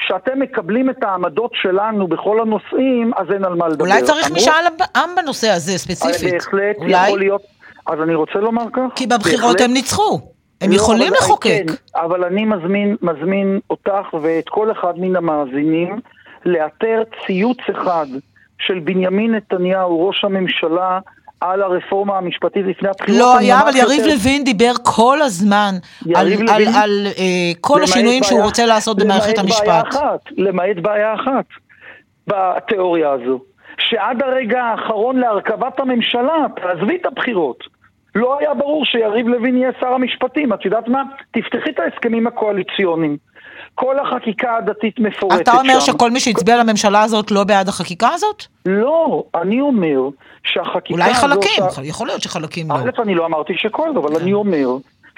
שאתם מקבלים את העמדות שלנו בכל הנושאים, אז אין על מה לדבר. אולי צריך אמרו... משאל עם בנושא הזה ספציפית. בהחלט אולי... יכול להיות, אז אני רוצה לומר כך. כי בבחירות בהחלט... הם ניצחו. הם לא, יכולים לחוקק. כן, אבל אני מזמין, מזמין אותך ואת כל אחד מן המאזינים לאתר ציוץ אחד של בנימין נתניהו, ראש הממשלה, על הרפורמה המשפטית לפני הבחירות. לא היה, אבל יריב יותר... לוין דיבר כל הזמן על, לוין, על, על uh, כל השינויים בעיה, שהוא רוצה לעשות במערכת המשפט. בעיה אחת, למעט בעיה אחת בתיאוריה הזו. שעד הרגע האחרון להרכבת הממשלה, תעזבי את הבחירות, לא היה ברור שיריב לוין יהיה שר המשפטים. את יודעת מה? תפתחי את ההסכמים הקואליציוניים. כל החקיקה הדתית מפורטת שם. אתה אומר שם. שכל מי שהצביע לממשלה הזאת לא בעד החקיקה הזאת? לא, אני אומר שהחקיקה אולי הזאת... אולי חלקים, יכול להיות שחלקים לא. א', אני לא אמרתי שכל, אבל כן. אני אומר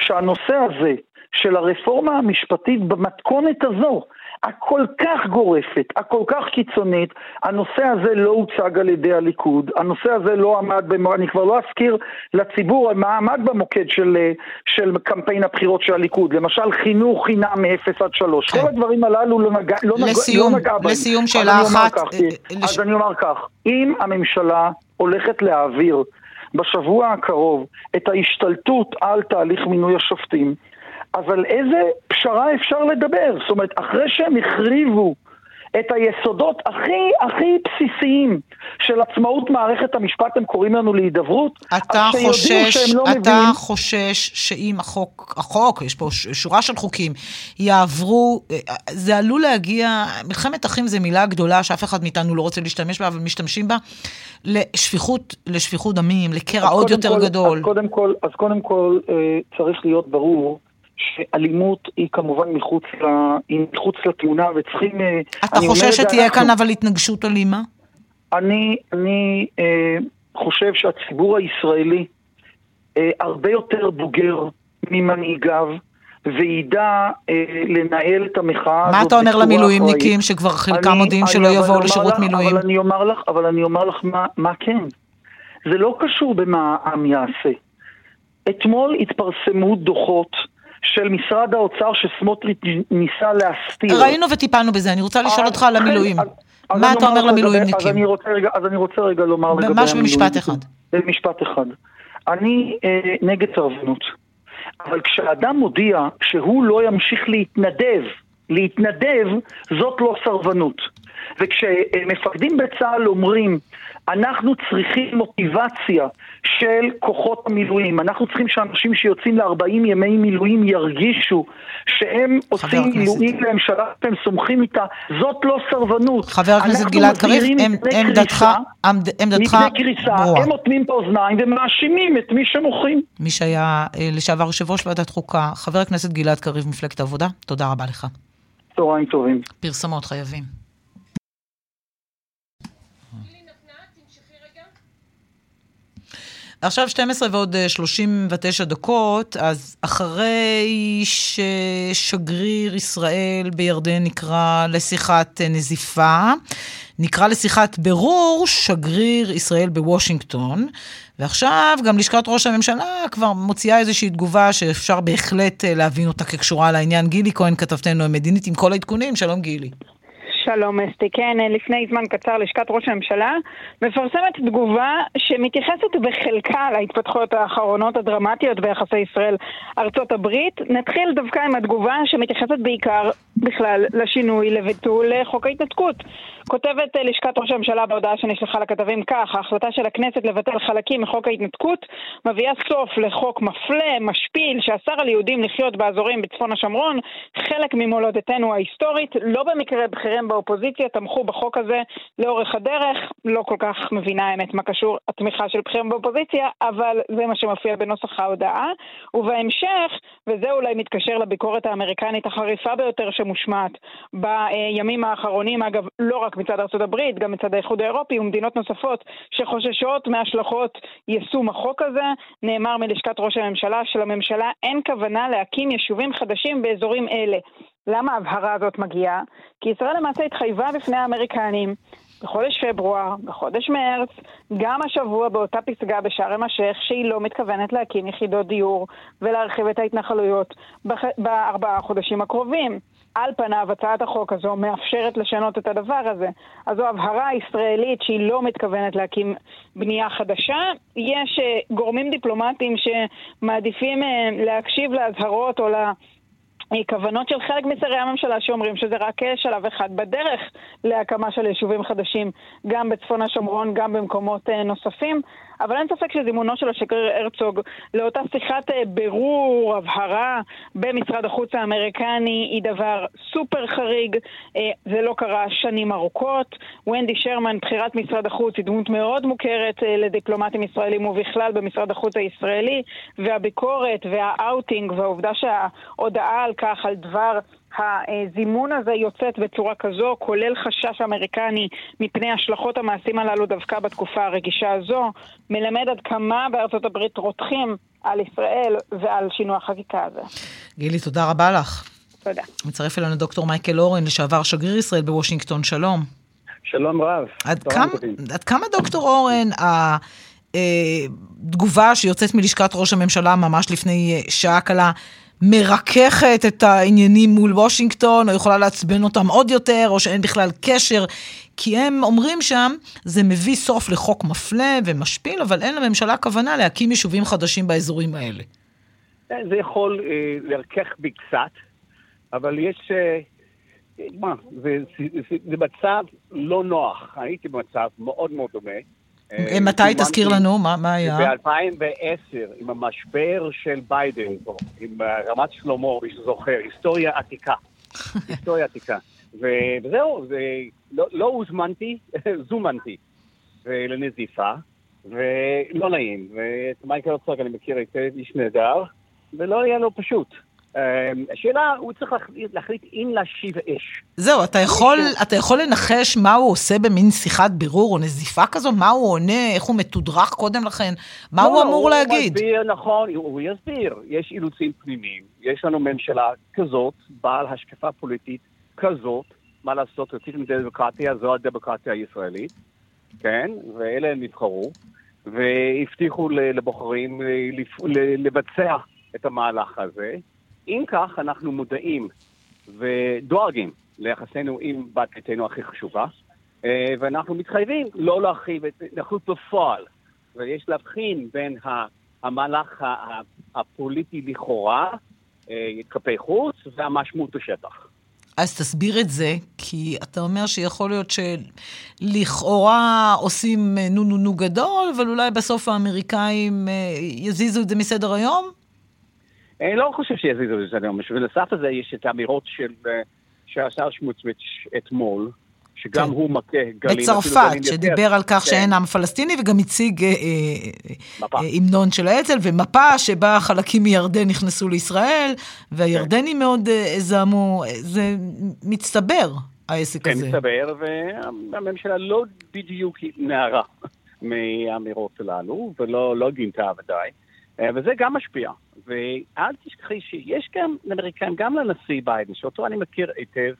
שהנושא הזה של הרפורמה המשפטית במתכונת הזו, הכל כך גורפת, הכל כך קיצונית, הנושא הזה לא הוצג על ידי הליכוד, הנושא הזה לא עמד, במ... אני כבר לא אזכיר לציבור מה עמד במוקד של, של קמפיין הבחירות של הליכוד, למשל חינוך חינם מ-0 עד 3, כן. כל הדברים הללו לא נגע, לא לסיום, לא נגע בהם. לסיום שאלה אחת. כך, אה, אז אני אומר כך, אם הממשלה הולכת להעביר בשבוע הקרוב את ההשתלטות על תהליך מינוי השופטים, אז על איזה פשרה אפשר לדבר? זאת אומרת, אחרי שהם החריבו את היסודות הכי הכי בסיסיים של עצמאות מערכת המשפט, הם קוראים לנו להידברות, אתה חושש, לא אתה מבינים... חושש שאם החוק, החוק, יש פה שורה של חוקים, יעברו, זה עלול להגיע, מלחמת אחים זה מילה גדולה שאף אחד מאיתנו לא רוצה להשתמש בה, אבל משתמשים בה, לשפיכות, לשפיכות דמים, לקרע עוד יותר כל, גדול. אז קודם כל, אז קודם כל אה, צריך להיות ברור. שאלימות היא כמובן מחוץ, ל... היא מחוץ לתמונה וצריכים... אה, אתה חושב שתהיה כאן אבל התנגשות אלימה? אני, אני אה, חושב שהציבור הישראלי אה, הרבה יותר בוגר ממנהיגיו. וידע אה, לנהל את המחאה הזאת מה אתה אומר למילואימניקים שכבר חלקם מודיעים שלא יבואו לשירות מילואים? אבל אני אומר לך, אבל אני אומר לך מה, מה כן. זה לא קשור במה העם יעשה. אתמול התפרסמו דוחות של משרד האוצר שסמוטריץ' ניסה להסתיר. ראינו וטיפלנו בזה, אני רוצה לשאול אותך על המילואים. מה אתה אומר למילואימניקים? אז אני רוצה רגע לומר לגבי המילואימניקים. ממש במשפט אחד. במשפט אחד. אני אה, נגד סרבנות. אבל כשאדם מודיע שהוא לא ימשיך להתנדב, להתנדב זאת לא סרבנות. וכשמפקדים בצה"ל אומרים, אנחנו צריכים מוטיבציה של כוחות המילואים, אנחנו צריכים שאנשים שיוצאים ל-40 ימי מילואים ירגישו שהם עושים מילואים לממשלה שהם סומכים איתה, זאת לא סרבנות. חבר הכנסת גלעד קריב, עמדתך, עמדתך ברורה. הם אוטמים את האוזניים ומאשימים את מי שמוחים. מי שהיה אה, לשעבר יושב ראש ועדת חוקה, חבר הכנסת גלעד קריב, מפלגת העבודה, תודה רבה לך. צהריים טובים. פרסמות חייבים. עכשיו 12 ועוד 39 דקות, אז אחרי ששגריר ישראל בירדן נקרא לשיחת נזיפה, נקרא לשיחת ברור שגריר ישראל בוושינגטון, ועכשיו גם לשכת ראש הממשלה כבר מוציאה איזושהי תגובה שאפשר בהחלט להבין אותה כקשורה לעניין. גילי כהן, כתבתנו המדינית, עם כל העדכונים, שלום גילי. שלום אסתי, כן, לפני זמן קצר לשכת ראש הממשלה מפרסמת תגובה שמתייחסת בחלקה להתפתחויות האחרונות הדרמטיות ביחסי ישראל-ארצות הברית. נתחיל דווקא עם התגובה שמתייחסת בעיקר בכלל לשינוי לביטול חוק ההתנתקות. כותבת לשכת ראש הממשלה בהודעה שנשלחה לכתבים כך, ההחלטה של הכנסת לבטל חלקים מחוק ההתנתקות מביאה סוף לחוק מפלה, משפיל, שאסר על יהודים לחיות באזורים בצפון השומרון, חלק ממולדתנו ההיסטורית. לא במקרה בכירים באופוזיציה תמכו בחוק הזה לאורך הדרך. לא כל כך מבינה האמת מה קשור התמיכה של בכירים באופוזיציה, אבל זה מה שמופיע בנוסח ההודעה. ובהמשך, וזה אולי מתקשר לביקורת האמריקנית החריפה ביותר שמושמעת בימים האחרונים, אגב, לא רק מצד ארצות הברית, גם מצד האיחוד האירופי ומדינות נוספות שחוששות מהשלכות יישום החוק הזה, נאמר מלשכת ראש הממשלה שלממשלה אין כוונה להקים יישובים חדשים באזורים אלה. למה ההבהרה הזאת מגיעה? כי ישראל למעשה התחייבה בפני האמריקנים בחודש פברואר, בחודש מרץ, גם השבוע באותה פסגה בשארם א-שייח שהיא לא מתכוונת להקים יחידות דיור ולהרחיב את ההתנחלויות. בארבעה חודשים הקרובים. על פניו הצעת החוק הזו מאפשרת לשנות את הדבר הזה. אז זו הבהרה ישראלית שהיא לא מתכוונת להקים בנייה חדשה. יש גורמים דיפלומטיים שמעדיפים להקשיב לאזהרות או לה... כוונות של חלק משרי הממשלה שאומרים שזה רק שלב אחד בדרך להקמה של יישובים חדשים, גם בצפון השומרון, גם במקומות נוספים. אבל אין ספק שזימונו של השגריר הרצוג לאותה שיחת בירור, הבהרה במשרד החוץ האמריקני היא דבר סופר חריג. זה לא קרה שנים ארוכות. ונדי שרמן, בחירת משרד החוץ, היא דמות מאוד מוכרת לדיפלומטים ישראלים ובכלל במשרד החוץ הישראלי, והביקורת והאאוטינג והעובדה שההודעה על כך, על דבר הזימון הזה יוצאת בצורה כזו, כולל חשש אמריקני מפני השלכות המעשים הללו דווקא בתקופה הרגישה הזו, מלמד עד כמה בארצות הברית רותחים על ישראל ועל שינוי החקיקה הזה. גילי, תודה רבה לך. תודה. מצטרף אלינו דוקטור מייקל אורן, לשעבר שגריר ישראל בוושינגטון, שלום. שלום רב. עד, כמה, עד כמה דוקטור אורן, התגובה שיוצאת מלשכת ראש הממשלה ממש לפני שעה קלה, מרככת את העניינים מול וושינגטון, או יכולה לעצבן אותם עוד יותר, או שאין בכלל קשר, כי הם אומרים שם, זה מביא סוף לחוק מפלה ומשפיל, אבל אין לממשלה כוונה להקים יישובים חדשים באזורים האלה. זה יכול אה, לרכך בי קצת, אבל יש... אה, מה, זה, זה, זה, זה מצב לא נוח. הייתי במצב מאוד מאוד דומה. מתי תזכיר לנו? מה, מה היה? ב-2010, עם המשבר של ביידן, עם רמת שלמה, מי שזוכר, היסטוריה עתיקה. היסטוריה עתיקה. וזהו, זה, לא, לא הוזמנתי, זומנתי לנזיפה, ולא נעים. ואת מייקל אוצק אני מכיר היטב, איש נהדר, ולא היה לו פשוט. השאלה, הוא צריך להחליט אם להשיב אש. זהו, אתה יכול, אתה יכול לנחש מה הוא עושה במין שיחת בירור או נזיפה כזו? מה הוא עונה, איך הוא מתודרך קודם לכן? מה לא, הוא אמור הוא להגיד? מסביר, נכון, הוא יסביר. יש אילוצים פנימיים, יש לנו ממשלה כזאת, בעל השקפה פוליטית כזאת, מה לעשות, רציתם דמוקרטיה, זו הדמוקרטיה הישראלית, כן, ואלה הם נבחרו, והבטיחו לבוחרים לבצע את המהלך הזה. אם כך, אנחנו מודעים ודואגים ליחסינו עם בת ביתנו הכי חשובה, אה, ואנחנו מתחייבים לא להרחיב את נכות בפועל. ויש להבחין בין המהלך הפוליטי לכאורה, אה, כלפי חוץ, והמשמעות בשטח. אז תסביר את זה, כי אתה אומר שיכול להיות שלכאורה עושים אה, נו נו נו גדול, אבל אולי בסוף האמריקאים יזיזו את זה מסדר היום? אני לא חושב שיזיזו את זה היום. בנוסף לזה יש את האמירות של אה, של השר שמוצוויץ' אתמול, שגם כן. הוא מכה גלים. בצרפת, גלים יותר. שדיבר על כך כן. שאין עם פלסטיני, וגם הציג אה, אה. אה, המנון של האצ"ל, ומפה שבה חלקים מירדן נכנסו לישראל, והירדנים מאוד אה, זעמו. זה מצטבר, העסק כן, הזה. מסתבר, והממשלה לא בדיוק התנערה מהאמירות הללו, ולא לא גינתה ודאי, אה, וזה גם משפיע. ואל תשכחי שיש גם לאמריקאים, גם לנשיא ביידן, שאותו אני מכיר היטב,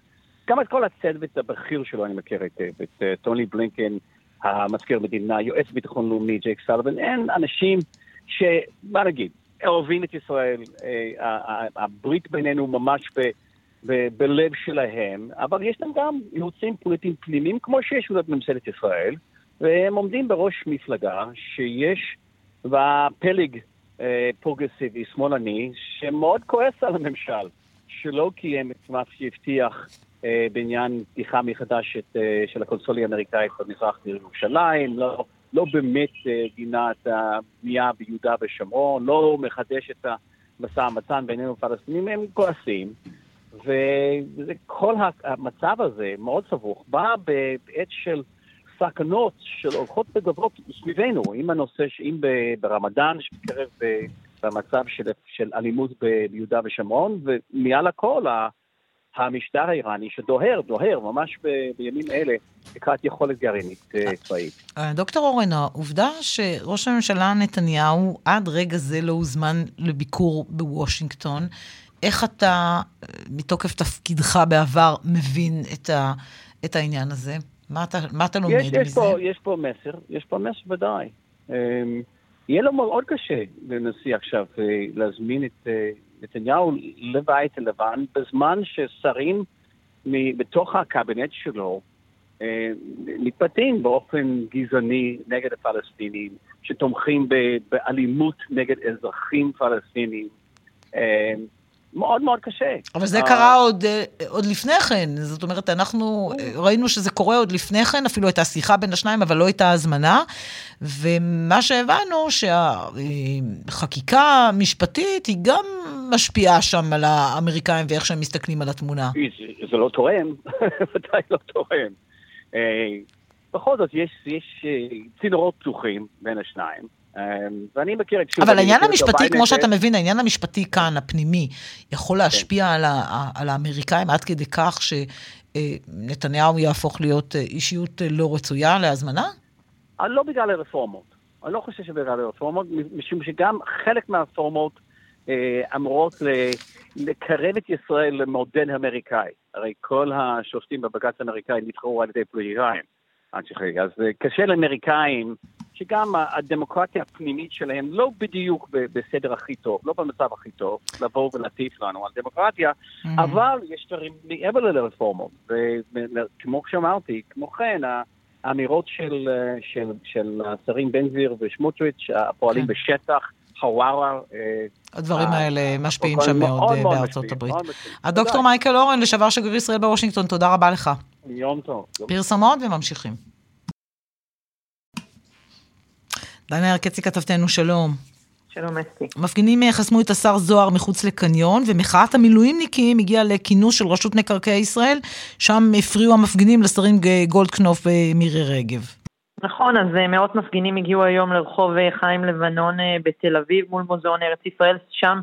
גם את כל הצוות הבכיר שלו אני מכיר היטב, את אה, טוני בלינקן, המזכיר המדינה, יועץ ביטחון לאומי, ג'ייק סלוון, אין אנשים ש... מה נגיד, אוהבים את ישראל, אה, הברית בינינו ממש ב... ב- בלב שלהם, אבל יש להם גם ייעוצים פוליטיים פנימיים, כמו שיש בממשלת ישראל, והם עומדים בראש מפלגה שיש בה פלג אה, פרוגרסיבי, שמאלני, שמאוד כועס על הממשל, שלא קיים את מה שהבטיח אה, בעניין פתיחה מחדש אה, של הקונסוליה האמריקאית במזרח ירושלים, לא, לא באמת אה, גינה את הבנייה ביהודה ושומרון, לא מחדש את המשא ומתן בינינו לפלסטינים, הם כועסים. וכל המצב הזה מאוד סבוך, בא בעת של סכנות של הולכות וגוברות סביבנו, אם הנושא, אם ברמדאן שמתקרב ב- במצב של, של אלימות ביהודה ושומרון, ומעל הכל המשטר האיראני שדוהר, דוהר ממש ב- בימים אלה לקראת יכולת גרעינית אה, צבאית. אה, דוקטור אורן, העובדה שראש הממשלה נתניהו עד רגע זה לא הוזמן לביקור בוושינגטון, איך אתה, אה, מתוקף תפקידך בעבר, מבין את, ה, את העניין הזה? מה אתה, מה אתה לומד יש, יש, מזה? פה, יש פה מסר, יש פה מסר ודאי. Um, יהיה לו מאוד קשה לנשיא עכשיו uh, להזמין את uh, נתניהו לבית הלבן בזמן ששרים בתוך הקבינט שלו uh, מתבטאים באופן גזעני נגד הפלסטינים, שתומכים באלימות נגד אזרחים פלסטינים. מאוד מאוד קשה. אבל זה אה, קרה עוד, אה, עוד לפני כן, זאת אומרת, אנחנו אה, ראינו שזה קורה עוד לפני כן, אפילו הייתה שיחה בין השניים, אבל לא הייתה הזמנה, ומה שהבנו, שהחקיקה המשפטית היא גם משפיעה שם על האמריקאים ואיך שהם מסתכלים על התמונה. זה, זה לא תואם, ודאי לא תואם. אה, בכל זאת, יש, יש אה, צינורות פתוחים בין השניים. אה, ואני מכיר את... שוב, אבל העניין המשפטי, כמו. שאתה מבין, העניין המשפטי כאן, הפנימי, יכול להשפיע על, ה- על האמריקאים עד כדי כך שנתניהו יהפוך להיות אה, אישיות אה, לא רצויה להזמנה? אה, לא בגלל הרפורמות. אני לא חושב שבגלל הרפורמות, משום שגם חלק מהרפורמות אה, אמורות לקרב את ישראל למודל אמריקאי. הרי כל השופטים בבג"ץ האמריקאי נבחרו על ידי פוליטיקאים. אז אה, קשה לאמריקאים, שגם ה- הדמוקרטיה הפנימית שלהם לא בדיוק בסדר הכי טוב, לא במצב הכי טוב, לבוא ולהטיף לנו על דמוקרטיה, אבל יש דברים מעבר לרפורמות. וכמו שאמרתי, כמו כן, האמירות של, של, של השרים בן גביר ושמוטריץ', הפועלים כן. בשטח, חווארה. אה, הדברים אה, האלה משפיעים שם מאוד מאוד אה, מאוד בארצות הברית. הדוקטור. מייקל אורן, לשעבר שגריר ישראל בוושינגטון, תודה רבה לך. יום טוב. פרסומות וממשיכים. דנה ירקצי כתבתנו, שלום. שלום אסתי. מפגינים אה, חסמו את השר זוהר מחוץ לקניון, ומחאת המילואימניקים הגיעה לכינוס של רשות מקרקעי ישראל, שם הפריעו המפגינים לשרים גולדקנופ ומירי רגב. נכון, אז אה, מאות מפגינים הגיעו היום לרחוב אה, חיים לבנון בתל אביב מול מוזיאון ארץ ישראל, שם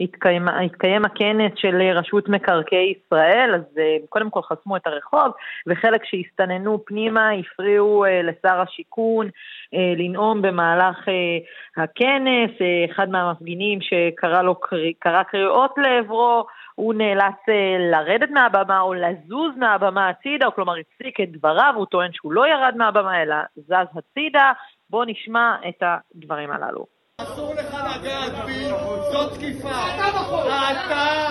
התקיים, התקיים הכנס של רשות מקרקעי ישראל, אז קודם כל חסמו את הרחוב, וחלק שהסתננו פנימה הפריעו לשר השיכון לנאום במהלך הכנס, אחד מהמפגינים שקרא לו, קרא קריאות לעברו, הוא נאלץ לרדת מהבמה או לזוז מהבמה הצידה, או כלומר הפסיק את דבריו, הוא טוען שהוא לא ירד מהבמה אלא זז הצידה. בואו נשמע את הדברים הללו. אסור לך לגעת בי, זאת תקיפה. אתה,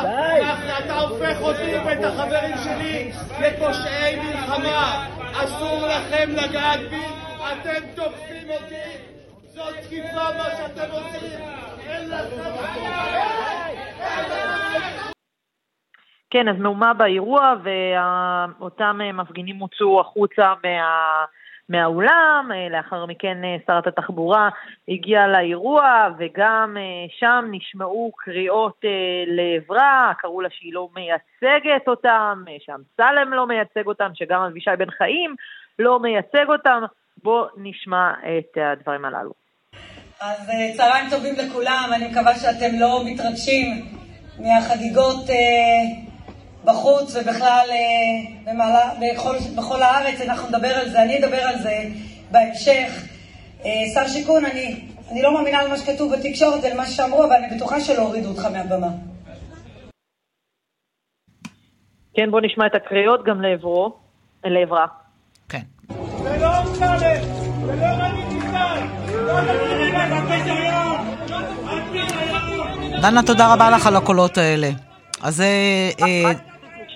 אתה הופך אותי ואת החברים שלי לפושעי מלחמה. אסור לכם לגעת בי, אתם תוקפים אותי. זאת תקיפה מה שאתם עושים. אין לכם... כן, אז מהומה באירוע, ואותם מפגינים הוצאו החוצה מה... מהאולם, לאחר מכן שרת התחבורה הגיעה לאירוע וגם שם נשמעו קריאות לעברה, קראו לה שהיא לא מייצגת אותם, שאמסלם לא מייצג אותם, שגם אבישי בן חיים לא מייצג אותם. בואו נשמע את הדברים הללו. אז צהריים טובים לכולם, אני מקווה שאתם לא מתרגשים מהחגיגות בחוץ ובכלל במעלה, בכל, בכל הארץ, אנחנו נדבר על זה, אני אדבר על זה בהמשך. שר שיכון, אני, אני לא מאמינה למה שכתוב בתקשורת ולמה שאמרו, אבל אני בטוחה שלא הורידו אותך מהבמה. כן, בוא נשמע את הקריאות גם לעברו, לעברה. כן. זה לא אמסלם, זה דנה, תודה רבה לך על הקולות האלה. אז זה...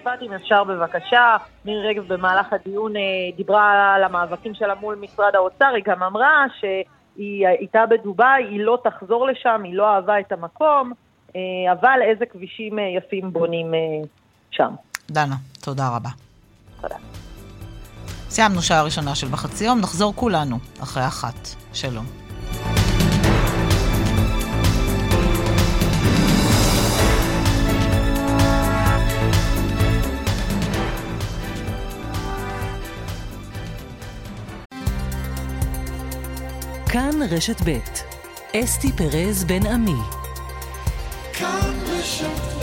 משפט אם אפשר בבקשה, מירי רגב במהלך הדיון דיברה על המאבקים שלה מול משרד האוצר, היא גם אמרה שהיא הייתה בדובאי, היא לא תחזור לשם, היא לא אהבה את המקום, אבל איזה כבישים יפים בונים שם. דנה, תודה רבה. תודה. סיימנו שעה ראשונה של בחצי יום, נחזור כולנו אחרי אחת. שלום. כאן רשת ב' אסתי פרז בן עמי. כאן רשת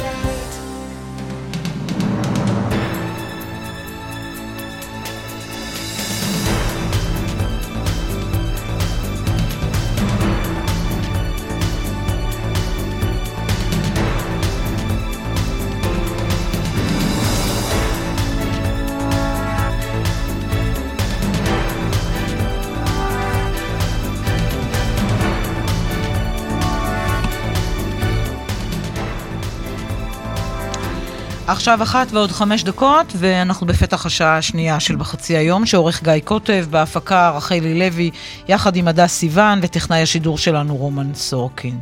עכשיו אחת ועוד חמש דקות, ואנחנו בפתח השעה השנייה של בחצי היום, שעורך גיא קוטב, בהפקה רחלי לוי, יחד עם הדס סיוון, וטכנאי השידור שלנו רומן סורקין.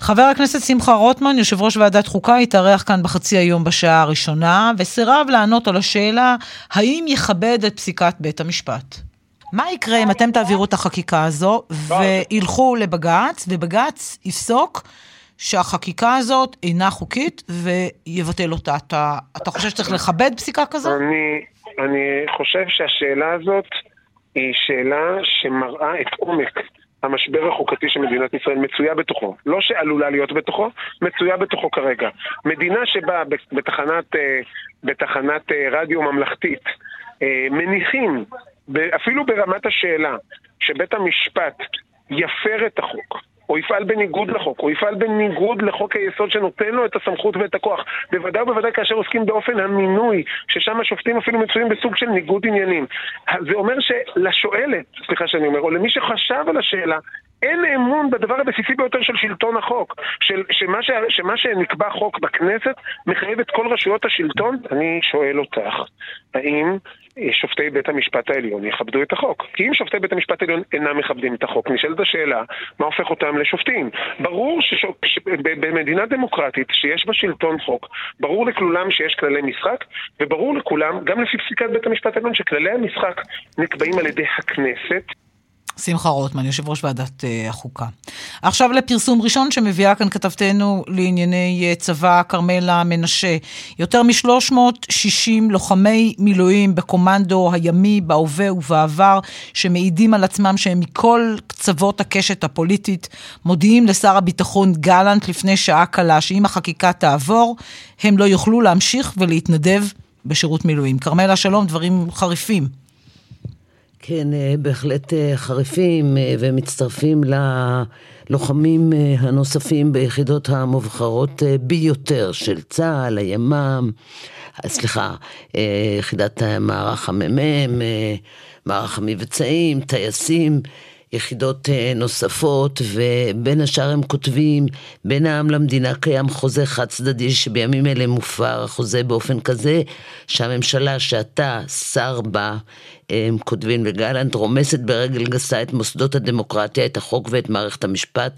חבר הכנסת שמחה רוטמן, יושב ראש ועדת חוקה, התארח כאן בחצי היום בשעה הראשונה, וסירב לענות על השאלה האם יכבד את פסיקת בית המשפט. מה יקרה אם אתם תעבירו את החקיקה הזו וילכו לבג"ץ, ובג"ץ יפסוק שהחקיקה הזאת אינה חוקית ויבטל אותה. אתה, אתה חושב שצריך לכבד פסיקה כזאת? אני, אני חושב שהשאלה הזאת היא שאלה שמראה את עומק המשבר החוקתי שמדינת ישראל מצויה בתוכו. לא שעלולה להיות בתוכו, מצויה בתוכו כרגע. מדינה שבה בתחנת, בתחנת רדיו ממלכתית מניחים, אפילו ברמת השאלה, שבית המשפט יפר את החוק, או יפעל בניגוד לחוק, או יפעל בניגוד לחוק היסוד שנותן לו את הסמכות ואת הכוח. בוודאי ובוודאי כאשר עוסקים באופן המינוי, ששם השופטים אפילו מצויים בסוג של ניגוד עניינים. זה אומר שלשואלת, סליחה שאני אומר, או למי שחשב על השאלה, אין אמון בדבר הבסיסי ביותר של שלטון החוק, של, שמה, ש, שמה שנקבע חוק בכנסת מחייב את כל רשויות השלטון, אני שואל אותך, האם שופטי בית המשפט העליון יכבדו את החוק? כי אם שופטי בית המשפט העליון אינם מכבדים את החוק, נשאלת השאלה, מה הופך אותם לשופטים? ברור שבמדינה דמוקרטית שיש בה שלטון חוק, ברור לכולם שיש כללי משחק, וברור לכולם, גם לפי פסיקת בית המשפט העליון, שכללי המשחק נקבעים על ידי הכנסת. שמחה רוטמן, יושב ראש ועדת uh, החוקה. עכשיו לפרסום ראשון שמביאה כאן כתבתנו לענייני uh, צבא כרמלה מנשה. יותר מ-360 לוחמי מילואים בקומנדו הימי, בהווה ובעבר, שמעידים על עצמם שהם מכל קצוות הקשת הפוליטית, מודיעים לשר הביטחון גלנט לפני שעה קלה שאם החקיקה תעבור, הם לא יוכלו להמשיך ולהתנדב בשירות מילואים. כרמלה, שלום, דברים חריפים. כן, אה, בהחלט אה, חריפים אה, ומצטרפים ללוחמים הנוספים ביחידות המובחרות ביותר של צה"ל, הימ"מ, סליחה, יחידת מערך המ"מ, מערך המבצעים, טייסים. יחידות נוספות, ובין השאר הם כותבים, בין העם למדינה קיים חוזה חד צדדי שבימים אלה מופר החוזה באופן כזה שהממשלה שאתה שר בה הם כותבים לגלנט, רומסת ברגל גסה את מוסדות הדמוקרטיה, את החוק ואת מערכת המשפט,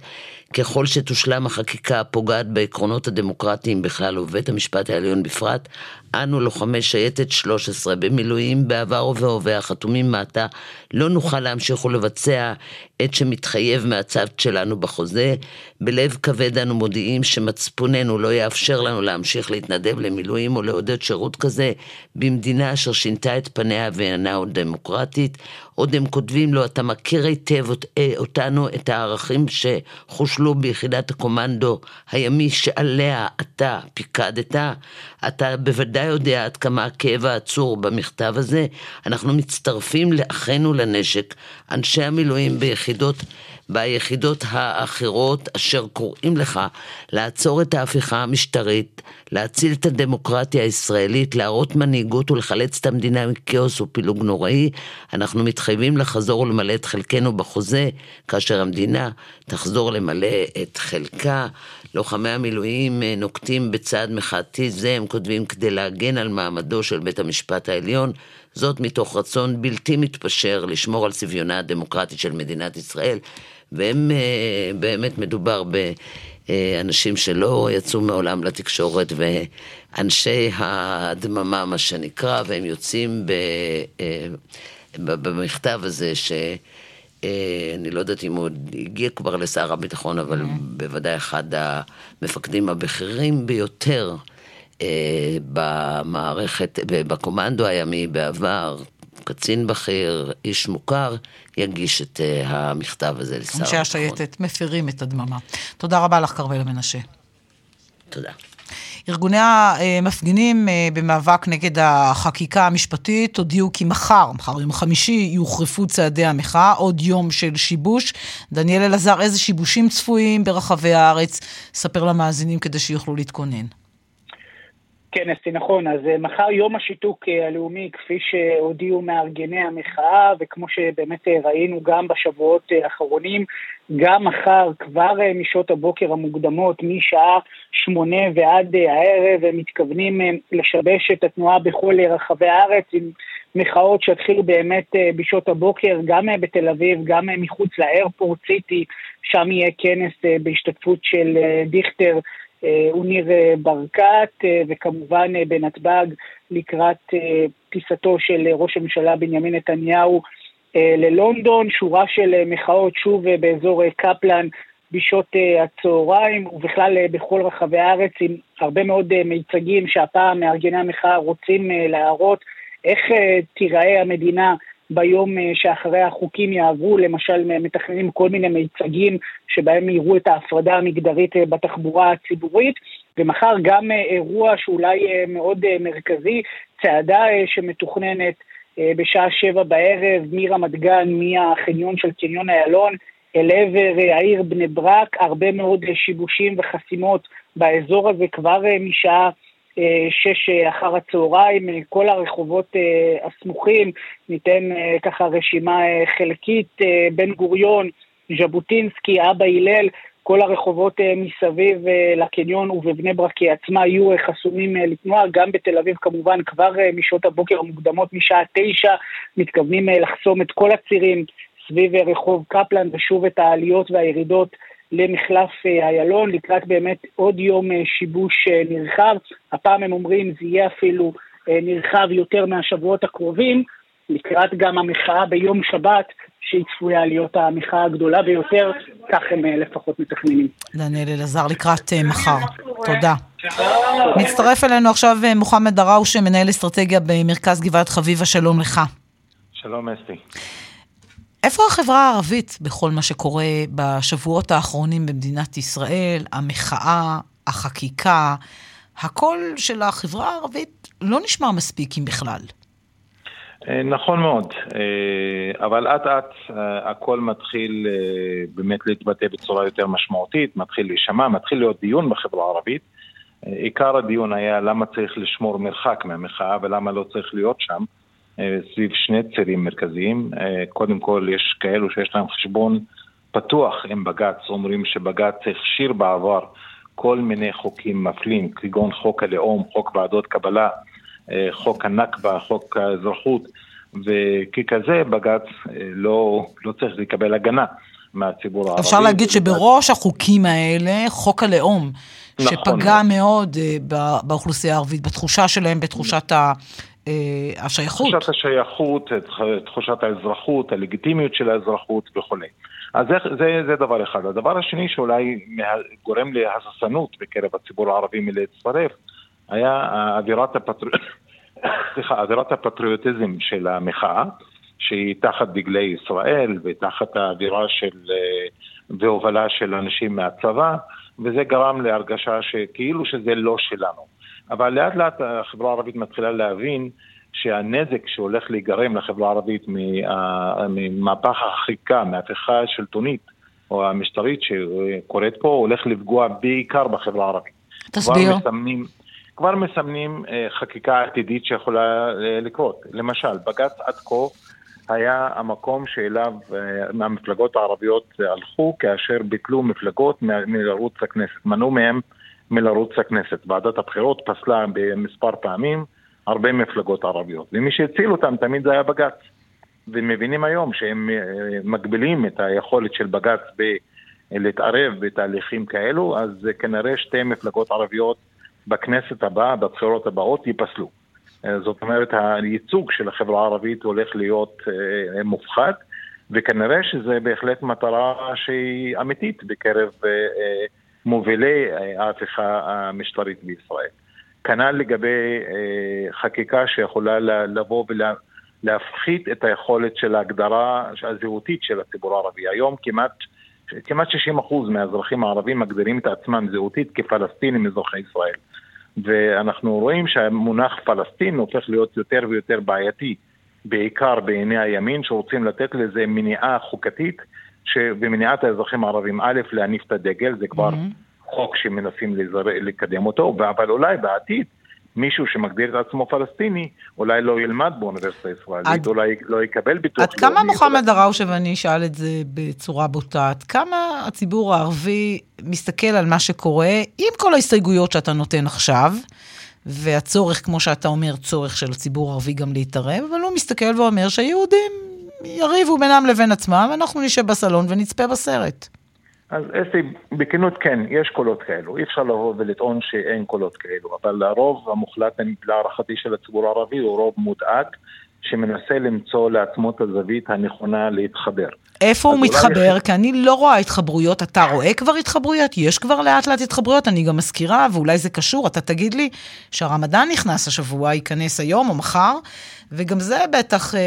ככל שתושלם החקיקה הפוגעת בעקרונות הדמוקרטיים בכלל ובית המשפט העליון בפרט, אנו לוחמי שייטת 13 במילואים בעבר ובהווה החתומים מעתה לא נוכל להמשיך ולבצע את שמתחייב מהצו שלנו בחוזה. בלב כבד אנו מודיעים שמצפוננו לא יאפשר לנו להמשיך להתנדב למילואים או לעודד שירות כזה במדינה אשר שינתה את פניה ואינה עוד דמוקרטית. עוד הם כותבים לו, אתה מכיר היטב אה, אותנו, את הערכים שחושלו ביחידת הקומנדו הימי שעליה אתה פיקדת. אתה בוודאי יודע עד כמה הכאב העצור במכתב הזה. אנחנו מצטרפים לאחינו לנשק, אנשי המילואים ביחידות ביחידות האחרות אשר קוראים לך לעצור את ההפיכה המשטרית, להציל את הדמוקרטיה הישראלית, להראות מנהיגות ולחלץ את המדינה מכאוס ופילוג נוראי, אנחנו מתחייבים לחזור ולמלא את חלקנו בחוזה, כאשר המדינה תחזור למלא את חלקה. לוחמי המילואים אה, נוקטים בצעד מחאתי זה, הם כותבים, כדי להגן על מעמדו של בית המשפט העליון, זאת מתוך רצון בלתי מתפשר לשמור על צביונה הדמוקרטי של מדינת ישראל. והם אה, באמת מדובר באנשים שלא יצאו מעולם לתקשורת ואנשי הדממה מה שנקרא, והם יוצאים ב, אה, במכתב הזה ש... אה, אני לא יודעת אם הוא הגיע כבר לשר הביטחון, אבל mm-hmm. בוודאי אחד המפקדים הבכירים ביותר במערכת, בקומנדו הימי בעבר, קצין בכיר, איש מוכר, יגיש את uh, המכתב הזה לשר הביטחון. אנשי השייטת מפרים את הדממה. תודה רבה לך, כרמלה מנשה. תודה. ארגוני המפגינים אה, במאבק נגד החקיקה המשפטית הודיעו כי מחר, מחר יום חמישי, יוחרפו צעדי המחאה, עוד יום של שיבוש. דניאל אלעזר, איזה שיבושים צפויים ברחבי הארץ? ספר למאזינים כדי שיוכלו להתכונן. כן, אסתי, נכון. אז אה, מחר יום השיתוק אה, הלאומי, כפי שהודיעו מארגני המחאה, וכמו שבאמת אה, ראינו גם בשבועות האחרונים, גם מחר, כבר משעות הבוקר המוקדמות, משעה שמונה ועד הערב, הם מתכוונים לשבש את התנועה בכל רחבי הארץ, עם מחאות שיתחילו באמת בשעות הבוקר, גם בתל אביב, גם מחוץ לאיירפורט סיטי, שם יהיה כנס בהשתתפות של דיכטר. אה, הוא ניר אה, אה, וכמובן בנתב"ג לקראת טיסתו של ראש הממשלה בנימין נתניהו ללונדון, שורה של מחאות שוב באזור קפלן בשעות הצהריים, ובכלל בכל רחבי הארץ עם הרבה מאוד מיצגים שהפעם מארגני המחאה רוצים להראות איך תיראה המדינה ביום אה, שאחרי החוקים יעברו, למשל מתכננים כל מיני מיצגים שבהם יראו את ההפרדה המגדרית אה, בתחבורה הציבורית, ומחר גם אה, אירוע שאולי מאוד מרכזי, צעדה שמתוכננת בשעה שבע בערב מרמת גן, מהחניון של קניון איילון, אל עבר העיר בני ברק, הרבה מאוד שיבושים וחסימות באזור הזה כבר משעה שש אחר הצהריים, כל הרחובות אה, הסמוכים, ניתן אה, ככה רשימה אה, חלקית, בן גוריון, ז'בוטינסקי, אבא הלל, כל הרחובות מסביב לקניון ובבני ברק עצמה יהיו חסומים לתנועה, גם בתל אביב כמובן כבר משעות הבוקר המוקדמות משעה תשע מתכוונים לחסום את כל הצירים סביב רחוב קפלן ושוב את העליות והירידות למחלף אה, איילון, לקראת באמת עוד יום אה, שיבוש אה, נרחב. הפעם הם אומרים זה יהיה אפילו נרחב יותר מהשבועות הקרובים, לקראת גם המחאה ביום שבת, שהיא צפויה להיות המחאה הגדולה ביותר, כך הם לפחות מתכננים. דניאל אלעזר לקראת מחר. תודה. מצטרף אלינו עכשיו מוחמד דראושה, מנהל אסטרטגיה במרכז גבעת חביבה, שלום לך. שלום אסתי. איפה החברה הערבית בכל מה שקורה בשבועות האחרונים במדינת ישראל, המחאה, החקיקה, הקול של החברה הערבית לא נשמע מספיק אם בכלל. נכון מאוד, אבל אט אט הכל מתחיל באמת להתבטא בצורה יותר משמעותית, מתחיל להישמע, מתחיל להיות דיון בחברה הערבית. עיקר הדיון היה למה צריך לשמור מרחק מהמחאה ולמה לא צריך להיות שם. סביב שני צירים מרכזיים. קודם כל, יש כאלו שיש להם חשבון פתוח עם בג"ץ, אומרים שבג"ץ הכשיר בעבר כל מיני חוקים מפלים, כגון חוק הלאום, חוק ועדות קבלה, חוק הנכבה, חוק האזרחות, וככזה בג"ץ לא, לא צריך לקבל הגנה מהציבור הערבי. אפשר להגיד שבראש החוקים האלה, חוק הלאום, נכון. שפגע מאוד באוכלוסייה הערבית, בתחושה שלהם, בתחושת. השייכות. תחושת השייכות, תחושת האזרחות, הלגיטימיות של האזרחות וכולי. אז זה, זה, זה דבר אחד. הדבר השני שאולי גורם להססנות בקרב הציבור הערבי מלהצטרף, היה אווירת, הפטר... סליחה, אווירת הפטריוטיזם של המחאה, שהיא תחת דגלי ישראל ותחת האווירה של... והובלה של אנשים מהצבא, וזה גרם להרגשה שכאילו שזה לא שלנו. אבל לאט לאט החברה הערבית מתחילה להבין שהנזק שהולך להיגרם לחברה הערבית ממהפך החקיקה, מהפכה השלטונית או המשטרית שקורית פה, הולך לפגוע בעיקר בחברה הערבית. תסביר. כבר מסמנים, כבר מסמנים חקיקה עתידית שיכולה לקרות. למשל, בג"ץ עד כה היה המקום שאליו המפלגות הערביות הלכו כאשר ביטלו מפלגות מלרוץ הכנסת, מנעו מהם מלרוץ לכנסת. ועדת הבחירות פסלה במספר פעמים הרבה מפלגות ערביות, ומי שהציל אותם תמיד זה היה בג"ץ. ומבינים היום שהם מגבילים את היכולת של בג"ץ להתערב בתהליכים כאלו, אז כנראה שתי מפלגות ערביות בכנסת הבאה, בבחירות הבאות, ייפסלו. זאת אומרת, הייצוג של החברה הערבית הולך להיות מופחת, וכנראה שזה בהחלט מטרה שהיא אמיתית בקרב מובילי ההפיכה המשטרית בישראל. כנ"ל לגבי חקיקה שיכולה לבוא ולהפחית את היכולת של ההגדרה הזהותית של הציבור הערבי. היום כמעט, כמעט 60% מהאזרחים הערבים מגדירים את עצמם זהותית כפלסטינים אזרחי ישראל. ואנחנו רואים שהמונח פלסטין הופך להיות יותר ויותר בעייתי, בעיקר בעיני הימין, שרוצים לתת לזה מניעה חוקתית שבמניעת האזרחים הערבים, א', להניף את הדגל, זה כבר mm-hmm. חוק שמנסים לזר... לקדם אותו, אבל אולי בעתיד מישהו שמגדיר את עצמו פלסטיני, אולי לא ילמד באוניברסיטה הישראלית, עד... אולי לא יקבל ביטוח. עד כמה מוחמד דראושה, ואני אשאל את זה בצורה בוטה, עד כמה הציבור הערבי מסתכל על מה שקורה, עם כל ההסתייגויות שאתה נותן עכשיו, והצורך, כמו שאתה אומר, צורך של הציבור הערבי גם להתערב, אבל הוא מסתכל ואומר שהיהודים יריבו בינם לבין עצמם, ואנחנו נשב בסלון ונצפה בסרט. אז אסי, בכנות כן, יש קולות כאלו. אי אפשר לבוא ולטעון שאין קולות כאלו, אבל הרוב המוחלט, להערכתי, של הציבור הערבי הוא רוב מודאג, שמנסה למצוא לעצמו את הזווית הנכונה להתחבר. איפה הוא מתחבר? כי אני לא רואה התחברויות. אתה רואה כבר התחברויות? יש כבר לאט לאט התחברויות, אני גם מזכירה, ואולי זה קשור, אתה תגיד לי שהרמדאן נכנס השבוע, ייכנס היום או מחר, וגם זה בטח אה,